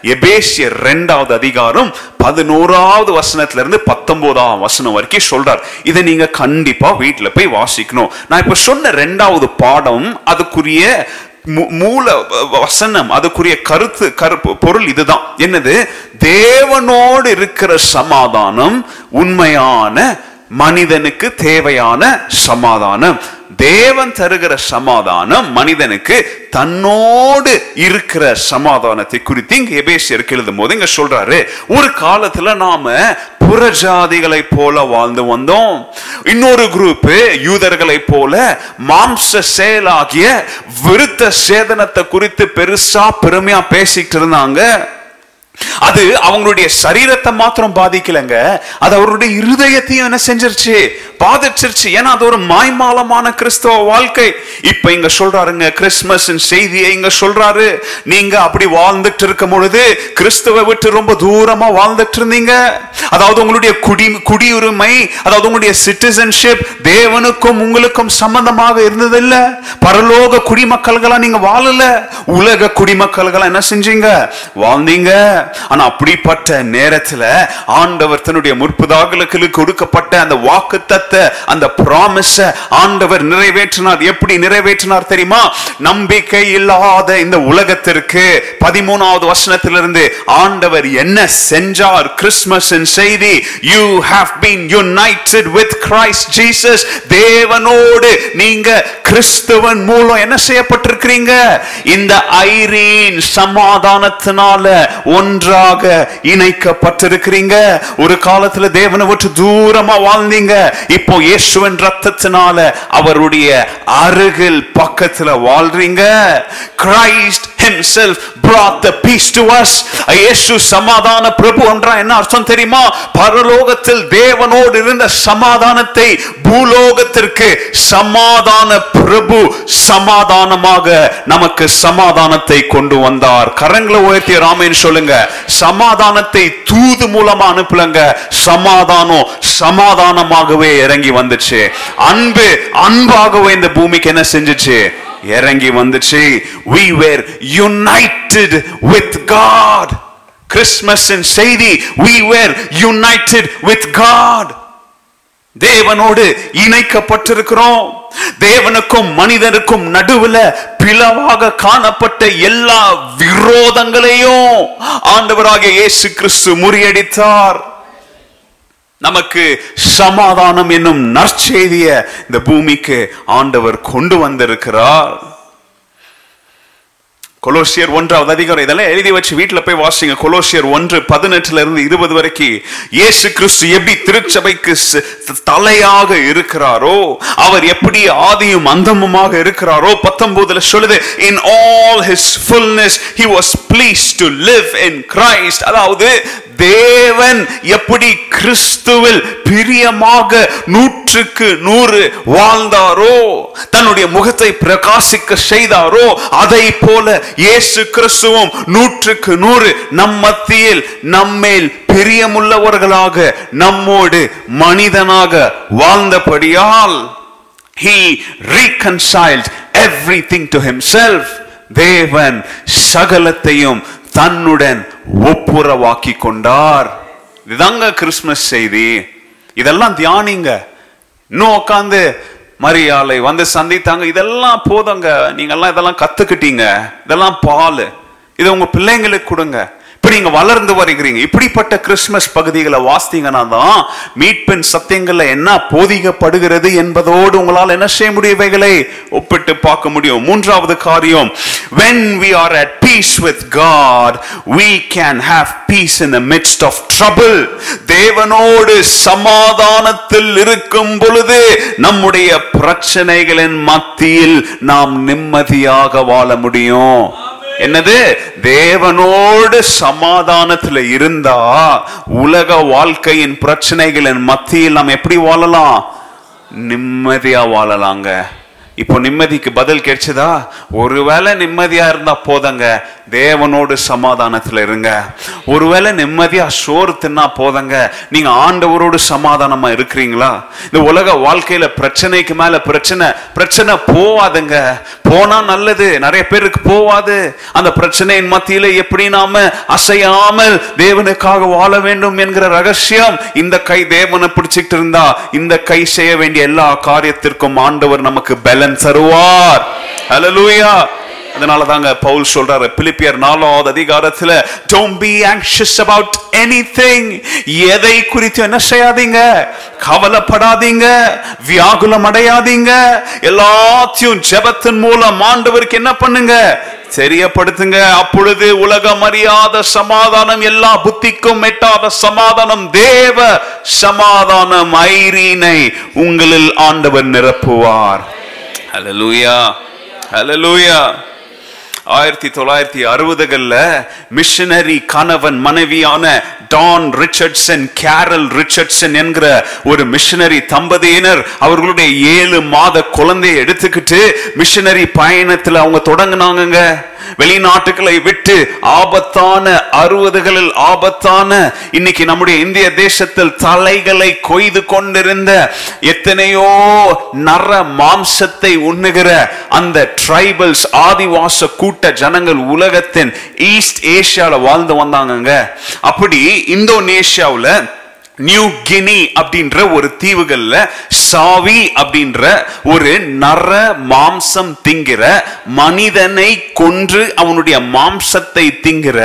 எபேசியர் ரெண்டாவது அதிகாரம் பதினோராவது வசனத்துல இருந்து பத்தொன்பதாம் வசனம் வரைக்கும் சொல்றார். இதை நீங்க கண்டிப்பா வீட்டுல போய் வாசிக்கணும். நான் இப்ப சொன்ன ரெண்டாவது பாடம் அதுக்குரிய மூல வ- வசனம் அதுக்குரிய கருத்து கருப்பு பொருள் இதுதான். என்னது? தேவனோடு இருக்கிற சமாதானம் உண்மையான மனிதனுக்கு தேவையான சமாதானம். தேவன் தருகிற சமாதானம் மனிதனுக்கு தன்னோடு இருக்கிற சமாதானத்தை குறித்து இங்க எபேசியருக்கு எழுதும் போது இங்க சொல்றாரு ஒரு காலத்துல நாம புறஜாதிகளை போல வாழ்ந்து வந்தோம். இன்னொரு குரூப் யூதர்களை போல மாம்ச செயலாகிய விருத்த சேதனத்தை குறித்து பெருசா பெருமையா பேசிட்டு இருந்தாங்க. அது அவங்களுடைய சரீரத்தை மாத்திரம் பாதிக்கலங்க. அது அவருடைய இருதயத்தையும் என்ன செஞ்சிருச்சு? பாதிச்சிருச்சு. ஏன்னா அது ஒரு மாய்மாலமான கிறிஸ்தவ வாழ்க்கை. இப்ப இங்க சொல்றாருங்க கிறிஸ்துமஸ் செய்தியை இங்க சொல்றாரு. நீங்க அப்படி வாழ்ந்துட்டு இருக்கும் பொழுது கிறிஸ்துவை விட்டு ரொம்ப தூரமா வாழ்ந்துட்டு இருந்தீங்க. அதாவது உங்களுடைய குடி குடியுரிமை அதாவது உங்களுடைய சிட்டிசன்ஷிப் தேவனுக்கும் உங்களுக்கும் சம்பந்தமாக இருந்ததில்ல. பரலோக குடிமக்கள்களா நீங்க வாழல. உலக குடிமக்கள்களா என்ன செஞ்சீங்க? வாழ்ந்தீங்க. ஆனா அப்படிப்பட்ட நேரத்துல ஆண்டவர் தன்னுடைய முற்புதாகளுக்கு கொடுக்கப்பட்ட அந்த வாக்குத்தத்தை அந்த ப்ராமிஸ ஆண்டவர் நிறைவேற்றினார். எப்படி நிறைவேற்றினார் தெரியுமா? நம்பிக்கை இல்லாத இந்த உலகத்திற்கு பதிமூணாவது வசனத்திலிருந்து ஆண்டவர் என்ன செஞ்சார்? கிறிஸ்துமஸ் செய்தி you have been united with Christ Jesus தேவனோடு நீங்க கிறிஸ்துவன் மூலம் என்ன செய்யப்பட்டிருக்கிறீங்க? இந்த ஐரீன் சமாதானத்தினால ஒன்றாக இணைக்கப்பட்டிருக்கிறீங்க. ஒரு காலத்துல தேவனை விட்டு தூரமா வாழ்ந்தீங்க. இப்போ இயேசுவின் ரத்தத்தினால அவருடைய அருகில் பக்கத்துல வாழ்றீங்க. Christ himself brought the peace to us. இயேசு சமாதான பிரபு என்றா என்ன அர்த்தம் தெரியுமா? பரலோகத்தில் தேவனோடு இருந்த சமாதானத்தை பூலோகத்திற்கு சமாதான பிரபு சமாதானமாக நமக்கு சமாதானத்தை கொண்டு வந்தார். கரங்களை உயர்த்திய ராமேன் சொல்லுங்க. சமாதானத்தை தூது மூலமா அனுப்பலங்க. சமாதானம் சமாதானமாகவே இறங்கி வந்துச்சு. அன்பு அன்பாகவே இந்த பூமிக்கு என்ன செஞ்சுச்சு? இறங்கி வந்துச்சு. We were united with God. கிறிஸ்மஸின் செய்தி we were united with God. தேவனோடு இணைக்கப்பட்டிருக்கிறோம். தேவனுக்கும் மனிதனுக்கும் நடுவுல பிளவாக காணப்பட்ட எல்லா விரோதங்களையும் ஆண்டவராக இயேசு கிறிஸ்து முறியடித்தார். நமக்கு சமாதானம் என்னும் நற்செய்திய இந்த பூமிக்கு ஆண்டவர் கொண்டு வந்திருக்கிறார். கொலோசியர் ஒன்றாவது அதிகாரம். இதெல்லாம் எழுதி வச்சு வீட்டுல போய் வாசிங்க. கொலோசியர் ஒன்று பதினெட்டுல இருந்து இருபது வரைக்கும் இயேசு கிறிஸ்து எப்படி திருச்சபைக்கு தலையாக இருக்கிறாரோ அவர் எப்படி ஆதியும் அந்தமுமாக இருக்கிறாரோ பத்தொன்பதுல சொல்லுது in all his fullness he was pleased to live in Christ அதாவது தேவன் எப்படி கிறிஸ்துவில் பிரியமாக நூற்றுக்கு நூறு வாழ்ந்தாரோ தன்னுடைய முகத்தை பிரகாசிக்க செய்தாரோ அதை போல இயேசு கிறிஸ்துவும் நூற்றுக்கு நூறு நம் மத்தியில் நம்மேல் பிரியமுள்ளவர்களாக நம்மோடு மனிதனாக வாழ்ந்தபடியால் he reconciled everything to himself. தேவன் சகலத்தையும் தன்னுடன் ஒப்புரவாக்கி கொண்டார் இதுதாங்க கிறிஸ்மஸ் செய்தி. இதெல்லாம் தியானிங்க. இன்னும் உட்காந்து மரியாலை வந்து சந்தித்தாங்க. இதெல்லாம் போதுங்க. நீங்கெல்லாம் இதெல்லாம் கத்துக்கிட்டீங்க. இதெல்லாம் பால். இதை உங்க பிள்ளைங்களுக்கு கொடுங்க. இப்படி நீங்க வளர்ந்து வருகிறீங்க. இப்படிப்பட்ட கிறிஸ்மஸ் பகுதிகளை வாசித்தீங்கன்னா தான் மீட்பின் சத்தியங்கள்ல என்ன போதிக்கப்படுகிறது என்பதோடு உங்களால் என்ன செய்ய முடியும் இவைகளை ஒப்பிட்டு பார்க்க முடியும். மூன்றாவது காரியம் when we are at peace with God we can have peace in the midst of trouble. தேவனோடு சமாதானத்தில் இருக்கும் பொழுது நம்முடைய பிரச்சனைகளின் மத்தியில் நாம் நிம்மதியாக வாழ முடியும். என்னது? தேவனோடு சமாதானத்துல இருந்தா உலக வாழ்க்கையின் பிரச்சனைகளின் மத்தியில் நாம் எப்படி வாழலாம்? நிம்மதியா வாழலாங்க. இப்போ நிம்மதிக்கு பதில் கிடைச்சதா? ஒருவேளை நிம்மதியா இருந்தா போதங்க. தேவனோடு சமாதானத்தில் இருங்க. ஒருவேளை நிம்மதியா சோறு தின்னா போதங்க. நீங்க ஆண்டவரோடு சமாதானமா இருக்கிறீங்களா? இந்த உலக வாழ்க்கையில பிரச்சனைக்கு மேல பிரச்சனை பிரச்சனை போவாதுங்க. போனா நல்லது. நிறைய பேருக்கு போவாது. அந்த பிரச்சனையின் மத்தியில எப்படி நாம அசையாமல் தேவனுக்காக வாழ வேண்டும் என்கிற ரகசியம் இந்த கை தேவனை பிடிச்சிட்டு இருந்தா இந்த கை செய்ய வேண்டிய எல்லா காரியத்திற்கும் ஆண்டவர் நமக்கு பலன் தருவார். அலலூயா அதனால தாங்க பவுல் சொல்றாரு பிலிப்பியர் நாலாவது அதிகாரத்துல don't be anxious about anything. எதை குறித்து என்ன செய்யாதீங்க கவலைப்படாதீங்க. வியாகுலம் அடையாதீங்க. எல்லாத்தையும் ஜெபத்தின் மூலம் ஆண்டவருக்கு என்ன பண்ணுங்க? தெரியப்படுத்துங்க. அப்பொழுது உலகம் அறியாத சமாதானம் எல்லா புத்திக்கும் எட்டாத சமாதானம் தேவ சமாதானம் ஐரீனை உங்களில் ஆண்டவர் நிரப்புவார். ஹalleluya ஹalleluya ஆயிரத்தி தொள்ளாயிரத்தி அறுபதுகளில் மிஷனரி கணவன் மனைவியான டான் ரிச்சர்ட்சன் கேரல் ரிச்சர்ட்சன் என்கிற ஒரு மிஷனரி தம்பதியினர் அவர்களுடைய ஏழு மாத குழந்தையை எடுத்துக்கிட்டு மிஷனரி பயணத்தில் அவங்க தொடங்கினாங்க வெளிநாட்டுகளை விட்டு ஆபத்தான அறுபதுகளில் ஆபத்தான இன்னைக்கு நம்முடைய இந்திய தேசத்தில் தலைகளை கொய்து கொண்டிருந்த எத்தனையோ நர மாம்சத்தை உண்ணுகிற அந்த ட்ரைபல்ஸ் ஆதிவாச கூட்ட ஜனங்கள் உலகத்தின் ஈஸ்ட் ஏசியால வாழ்ந்து வந்தாங்க அப்படி இந்தோனேஷியாவில் நியூ கினி அப்படின்ற ஒரு தீவுகள்ல சாவி அப்படின்ற ஒரு நர மாம்சம் திங்கிற மனிதனை கொன்று அவனுடைய மாம்சத்தை திங்கிற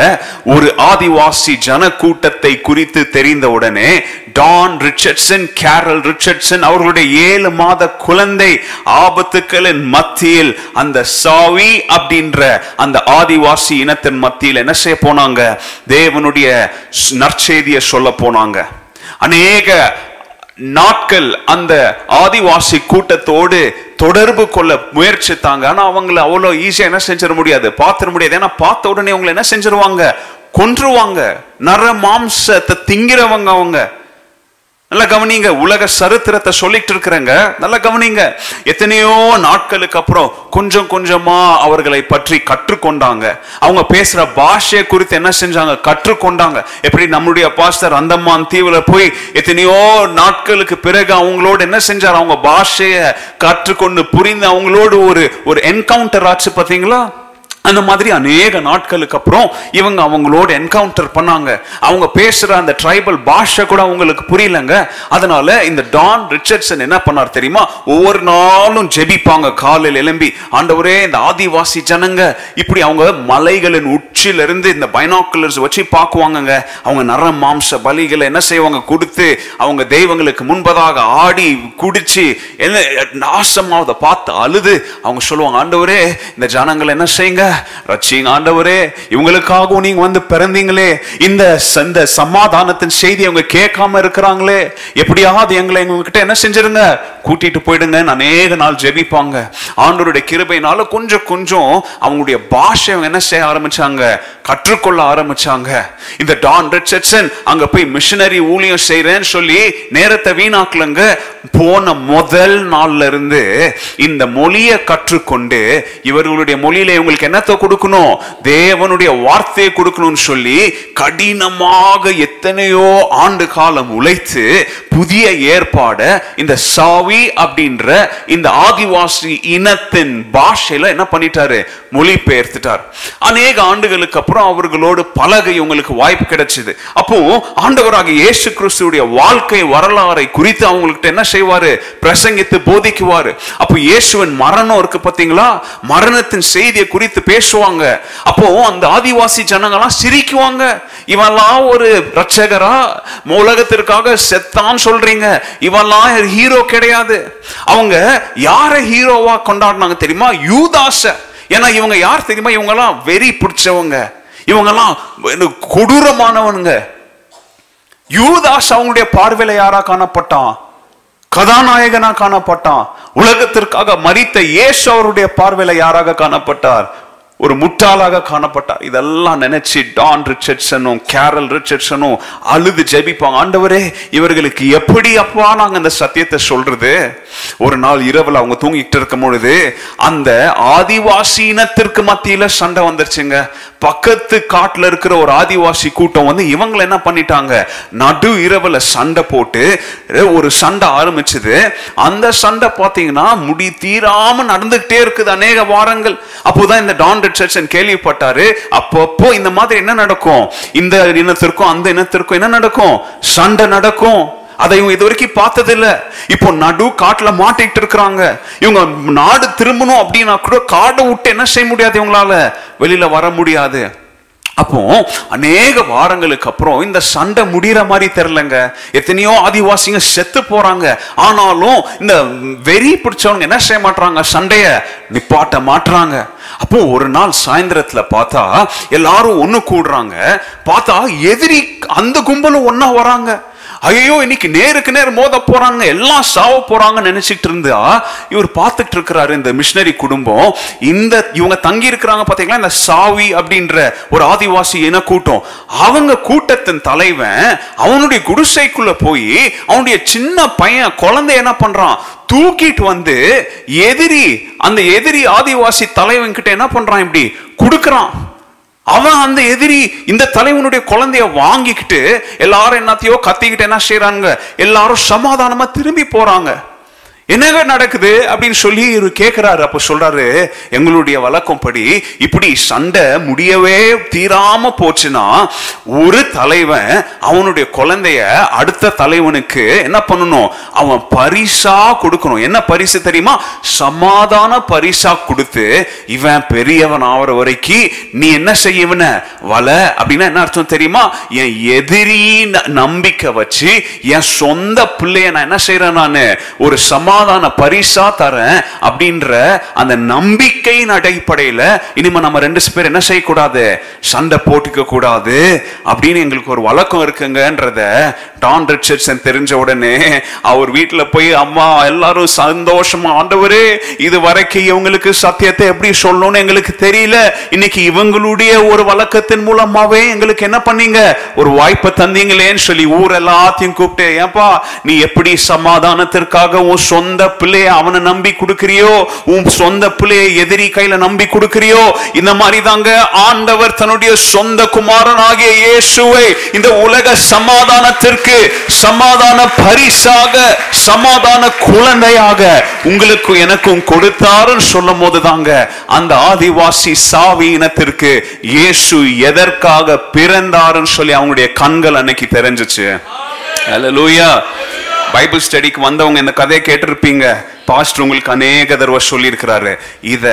ஒரு ஆதிவாசி ஜன கூட்டத்தை குறித்து தெரிந்தவுடனே டான் ரிச்சர்ட்சன் கேரல் ரிச்சர்ட்சன் அவர்களுடைய ஏழு மாத குழந்தை ஆபத்துக்களின் மத்தியில் அந்த சாவி அப்படின்ற அந்த ஆதிவாசி இனத்தின் மத்தியில் என்ன செய்ய போனாங்க? தேவனுடைய நற்செய்தியை சொல்ல போனாங்க. அநேக நாட்கள் அந்த ஆதிவாசி கூட்டத்தோடு தொடர்பு கொள்ள முயற்சித்தாங்க. ஆனா அவங்களை அவ்வளோ ஈஸியா என்ன செஞ்சிட முடியாது. பார்த்துட முடியாது. ஏன்னா பார்த்த உடனே அவங்களை என்ன செஞ்சிருவாங்க? கொன்றுவாங்க. நர மாம்சத்தை திங்கிறவங்க அவங்க. நல்லா கவனிங்க உலக சரித்திரத்தை சொல்லிட்டு இருக்கிறேங்க. நல்லா கவனிங்க. எத்தனையோ நாட்களுக்கு அப்புறம் கொஞ்சம் கொஞ்சமா அவர்களை பற்றி கற்றுக்கொண்டாங்க. அவங்க பேசுற பாஷையை குறித்து என்ன செஞ்சாங்க? கற்றுக்கொண்டாங்க. எப்படி நம்முடைய பாஸ்டர் அந்தமான் தீவுல போய் எத்தனையோ நாட்களுக்கு பிறகு அவங்களோட என்ன செஞ்சார்? அவங்க பாஷையை கற்றுக்கொண்டு புரிந்து அவங்களோடு ஒரு ஒரு என்கவுண்டர் ஆச்சு பாத்தீங்களா அந்த மாதிரி அநேக நாட்களுக்கு அப்புறம் இவங்க அவங்களோட என்கவுண்டர் பண்ணாங்க. அவங்க பேசுற அந்த ட்ரைபல் பாஷை கூட அவங்களுக்கு புரியலங்க. அதனால இந்த டான் ரிச்சர்ட்சன் என்ன பண்ணார் தெரியுமா? ஒவ்வொரு நாளும் ஜெபிப்பாங்க. காலில் எழும்பி ஆண்டவரே இந்த ஆதிவாசி ஜனங்க இப்படி அவங்க மலைகளின் உச்சிலிருந்து இந்த பைனாக்குலர்ஸ் வச்சு பார்க்குவாங்கங்க. அவங்க நர மாம்ச பலிகளை என்ன செய்வாங்க? கொடுத்து அவங்க தெய்வங்களுக்கு முன்பதாக ஆடி குடிச்சு என்ன நாசமாவதை பார்த்து அழுது. அவங்க சொல்லுவாங்க ஆண்டவரே இந்த ஜனங்களை என்ன செய்யுங்க? ரட்சிங்க ஆண்டவரே இவங்களுக்காகவும் நீங்க வந்து பிறந்தீங்களே இந்த இந்த சமாதானத்தின் செய்தி அவங்க கேட்காம இருக்கிறாங்களே எப்படியாவது எங்களை எங்ககிட்ட என்ன செஞ்சிருங்க? கூட்டிட்டு போயிடுங்க அநேக நாள் ஜெபிப்பாங்க. ஆண்டவருடைய கிருபையினால கொஞ்சம் கொஞ்சம் அவங்களுடைய பாஷை அவங்க என்ன செய்ய ஆரம்பிச்சாங்க? கற்றுக்கொள்ள ஆரம்பிச்சாங்க. இந்த டான் ரிச்சர்ட்சன் அங்க போய் மிஷினரி ஊழியம் செய்யறேன்னு சொல்லி நேரத்தை வீணாக்கலங்க. போன முதல் நாள்ல இருந்து இந்த மொழியை கற்றுக்கொண்டு இவர்களுடைய மொழியில இவங்களுக்கு என்ன என்னத்தை கொடுக்கணும் தேவனுடைய வார்த்தையை கொடுக்கணும்னு சொல்லி கடினமாக எத்தனையோ ஆண்டு காலம் உழைத்து புதிய ஏற்பாட இந்த சாவி அப்படின்ற இந்த ஆதிவாசி இனத்தின் பாஷையில என்ன பண்ணிட்டாரு? மொழி பெயர்த்துட்டார் அநேக ஆண்டுகளுக்கு அப்புறம் அவர்களோடு பழக இவங்களுக்கு வாய்ப்பு கிடைச்சது. அப்போ ஆண்டவராக இயேசு கிறிஸ்துடைய வாழ்க்கை வரலாறை குறித்து அவங்கள்ட்ட என்ன செய்வாரு? பிரசங்கித்து போதிக்குவாரு. அப்போ இயேசுவின் மரணம் இருக்கு பார்த்தீங்களா? மரணத்தின் செய்தியை குறித்து பேசுவாங்க. அப்போ அந்த ஆதிவாசி ஜனங்கள்லாம் சிரிக்குவாங்க. இவெல்லாம் ஒரு ரட்சகரா உலகத்திற்காக செத்தான் சொல்றீங்க? இவெல்லாம் ஹீரோ கிடையாது. அவங்க யாரை ஹீரோவா கொண்டாடினாங்க தெரியுமா? யூதாச ஏன்னா இவங்க யார் தெரியுமா? இவங்கெல்லாம் வெறி பிடிச்சவங்க. இவங்கெல்லாம் கொடூரமானவனுங்க. யூதாஸ் அவங்களுடைய பார்வையில யாரா காணப்பட்டான்? கதாநாயகனா காணப்பட்டான். உலகத்திற்காக மறித்த இயேசு அவருடைய பார்வையில யாராக காணப்பட்டார்? ஒரு முட்டாளாக காணப்பட்டார். இதெல்லாம் நினைச்சு டான் ரிச்சர்ட்சனும் கேரல் ரிச்சர்ட்சனும் அழுது ஜெபிப்பாங்க. ஆண்டவரே இவர்களுக்கு எப்படி அப்பா நாங்கள் இந்த சத்தியத்தை சொல்றது? ஒரு நாள் இரவில் அவங்க தூங்கிட்டு இருக்கும் பொழுது அந்த ஆதிவாசி இனத்திற்கு மத்தியில சண்டை வந்துருச்சுங்க. பக்கத்து காட்டில் இருக்கிற ஒரு ஆதிவாசி கூட்டம் வந்து இவங்களை என்ன பண்ணிட்டாங்க? நடு இரவில் சண்டை போட்டு ஒரு சண்டை ஆரம்பிச்சது. அந்த சண்டை பார்த்தீங்கன்னா முடி தீராம நடந்துகிட்டே இருக்குது அநேக வாரங்கள். அப்போதான் இந்த டான் ரிச்சர்ட்சன் கேள்விப்பட்டாரு அப்பப்போ இந்த மாதிரி என்ன நடக்கும்? இந்த இனத்திற்கும் அந்த இனத்திற்கும் என்ன நடக்கும்? சண்டை நடக்கும். அதை இவங்க இது வரைக்கும் பார்த்தது இல்ல இப்போ நடு காட்டுல மாட்டிட்டு இருக்கிறாங்க. இவங்க நாடு திரும்பணும் அப்படின்னா கூட காடை விட்டு என்ன செய்ய முடியாது இவங்களால? வெளியில வர முடியாது. அப்போ அநேக வாரங்களுக்கு அப்புறம் இந்த சண்டை முடிகிற மாதிரி தெரிலங்க எத்தனையோ ஆதிவாசிங்க செத்து போறாங்க. ஆனாலும் இந்த வெறி பிடிச்சவங்க என்ன செய்ய மாட்டாங்க சண்டைய நிப்பாட்ட மாட்டுறாங்க அப்போ ஒரு நாள் சாயந்தரத்துல பார்த்தா எல்லாரும் ஒன்று கூடுறாங்க. பார்த்தா எதிரி அந்த கும்பலும் ஒன்னா வராங்க. ஐயோ இன்னைக்கு நேருக்கு நேர் மோத போறாங்க எல்லாம் சாவ போறாங்கன்னு நினைச்சிட்டு இருந்தா இவர் பார்த்துட்டு இருக்கிறாரு இந்த மிஷினரி குடும்பம். இந்த இவங்க தங்கி இருக்கிறாங்க பாத்தீங்களா இந்த சாவி அப்படின்ற ஒரு ஆதிவாசி இன கூட்டம். அவங்க கூட்டத்தின் தலைவன் அவனுடைய குடிசைக்குள்ள போய் அவனுடைய சின்ன பையன் குழந்தை என்ன பண்றான்? தூக்கிட்டு வந்து எதிரி அந்த எதிரி ஆதிவாசி தலைவன் கிட்ட என்ன பண்றான் இப்படி கொடுக்கறான். அவன் அந்த எதிரி இந்த தலைவனுடைய குழந்தைய வாங்கிக்கிட்டு எல்லாரும் என்னத்தையோ கத்திக்கிட்டு என்ன செய்யறாங்க எல்லாரும் சமாதானமா திரும்பி போறாங்க. என்னங்க நடக்குது அப்படின்னு சொல்லி இவரு கேட்கிறாரு அப்ப சொல்றாரு எங்களுடைய வழக்கம் படி இப்படி சண்டை முடியவே தீராம போச்சுன்னா ஒரு தலைவன் அவனுடைய குழந்தைய அடுத்த தலைவனுக்கு என்ன பண்ணணும்? அவன் பரிசா கொடுக்கணும். என்ன பரிசு தெரியுமா? சமாதான பரிசா கொடுத்து இவன் பெரியவன் ஆவற வரைக்கும் நீ என்ன செய்யவன வல அப்படின்னா என்ன அர்த்தம் தெரியுமா? என் எதிரி நம்பிக்கை வச்சு என் சொந்த பிள்ளைய நான் என்ன செய்யறேன் நானு? ஒரு சமா சமாதான பரிசா தரேன் அப்படின்ற அந்த நம்பிக்கையின் அடிப்படையில இனிமே நம்ம ரெண்டு பேர் என்ன செய்யக்கூடாது? சண்டை போட்டுக்க கூடாது அப்படின்னு எங்களுக்கு ஒரு வழக்கம் இருக்குங்கன்றத டான் ரிச்சர்ட்சன் தெரிஞ்ச உடனே அவர் வீட்டுல போய் அம்மா எல்லாரும் சந்தோஷமா ஆண்டவரே இது வரைக்கும் இவங்களுக்கு சத்தியத்தை எப்படி சொல்லணும்னு எங்களுக்கு தெரியல. இன்னைக்கு இவங்களுடைய ஒரு வழக்கத்தின் மூலமாவே எங்களுக்கு என்ன பண்ணீங்க? ஒரு வாய்ப்பை தந்தீங்களேன்னு சொல்லி ஊர் எல்லாத்தையும் கூப்பிட்டு ஏன்பா நீ எப்படி சமாதானத்திற்காக உன் சொந்த பிள்ளைய அவனை நம்பி கொடுக்கிறியோ? உன் சொந்த பிள்ளைய எதிரி கையில நம்பி கொடுக்கிறியோ? இந்த மாதிரி தாங்க ஆண்டவர் தன்னுடைய சொந்த குமாரன் ஆகிய இயேசுவை இந்த உலக சமாதானத்திற்கு சமாதான பரிசாக சமாதான குழந்தையாக உங்களுக்கு எனக்கும் கொடுத்தாருன்னு சொல்லும் போது தாங்க அந்த ஆதிவாசி சாவி இனத்திற்கு இயேசு எதற்காக பிறந்தாருன்னு சொல்லி அவங்களுடைய கண்கள் அன்னைக்கு தெரிஞ்சுச்சு. அல்லேலூயா பைபிள் ஸ்டடிக்கு வந்தவங்க இந்த கதையை கேட்டிருப்பீங்க. பாஸ்டர் உங்களுக்கு அநேக தடவை சொல்லியிருக்கிறாரு. இத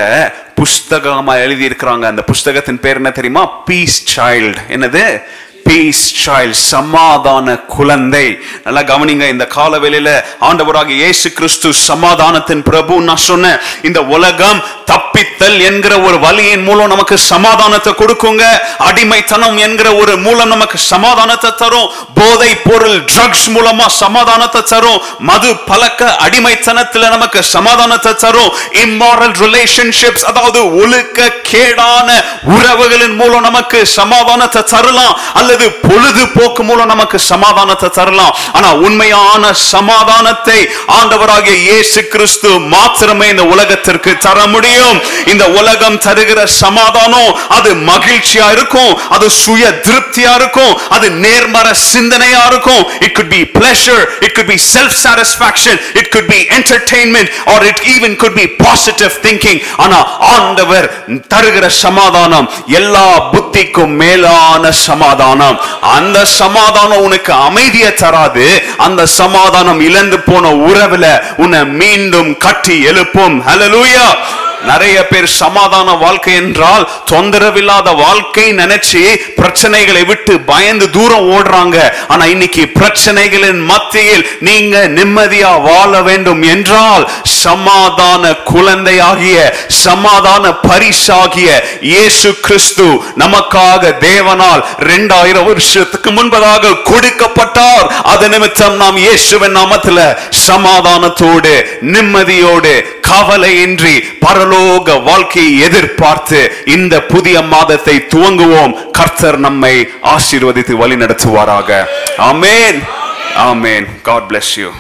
புஸ்தகமா எழுதி இருக்கிறாங்க அந்த புஸ்தகத்தின் பேர் என்ன தெரியுமா? பீஸ் சைல்டு என்னது? பீஸ் சைல்ட் சமாதான குழந்தை. நல்லா கவனிங்க இந்த கால வேளையில ஆண்டவராக இயேசு கிறிஸ்து சமாதானத்தின் பிரபு நான் சொன்னேன். இந்த உலகம் தப்பித்தல் என்கிற ஒரு வழியின் மூலம் நமக்கு சமாதானத்தை கொடுக்குங்க. அடிமைத்தனம் என்கிற ஒரு மூலம் நமக்கு சமாதானத்தை தரும். போதை பொருள் ட்ரக்ஸ் மூலமா சமாதானத்தை தரும். மது பழக்க அடிமைத்தனத்துல நமக்கு சமாதானத்தை தரும். இம்மாரல் ரிலேஷன்ஷிப்ஸ் அதாவது ஒழுக்க கேடான உறவுகளின் மூலம் நமக்கு சமாதானத்தை தரலாம். அல்லது அல்லது பொழுதுபோக்கு மூலம் நமக்கு சமாதானத்தை தரலாம். ஆனா உண்மையான சமாதானத்தை ஆண்டவராகிய இயேசு கிறிஸ்து மாத்திரமே இந்த உலகத்திற்கு தர முடியும். இந்த உலகம் தருகிற சமாதானம் அது மகிழ்ச்சியா இருக்கும் அது சுய திருப்தியா இருக்கும் அது நேர்மற சிந்தனையா இருக்கும். It could be pleasure it could be self satisfaction it could be entertainment or it even could be positive thinking. ஆனா ஆண்டவர் தருகிற சமாதானம் எல்லா புத்திக்கும் மேலான சமாதானம். அந்த சமாதானம் உனக்கு அமைதியை தராது. அந்த சமாதானம் இழந்து போன உறவுல உன்னை மீண்டும் கட்டி எழுப்பும். ஹலலூயா நிறைய பேர் சமாதான வாழ்க்கை என்றால் தொந்தரவில்லாத வாழ்க்கை நினைச்சு பிரச்சனைகளை விட்டு பயந்து தூரம் ஓடுறாங்க. ஆனா இன்னைக்கு பிரச்சனைகளின் மத்தியில் நீங்க நிம்மதியா வாழ வேண்டும் என்றால் சமாதான குழந்தையாகிய சமாதான பரிசாகிய இயேசு கிறிஸ்து நமக்காக தேவனால் இரண்டாயிரம் வருஷத்துக்கு முன்பதாக கொடுக்கப்பட்டார். அது நிமித்தம் நாம் இயேசுவின் நாமத்துல சமாதானத்தோடு நிம்மதியோடு கவலையின்றி பரலோக வாழ்க்கையை எதிர்பார்த்து இந்த புதிய மாதத்தை துவங்குவோம். கர்த்தர் நம்மை ஆசீர்வதித்து வழி நடத்துவாராக ஆமேன். ஆமேன். God bless you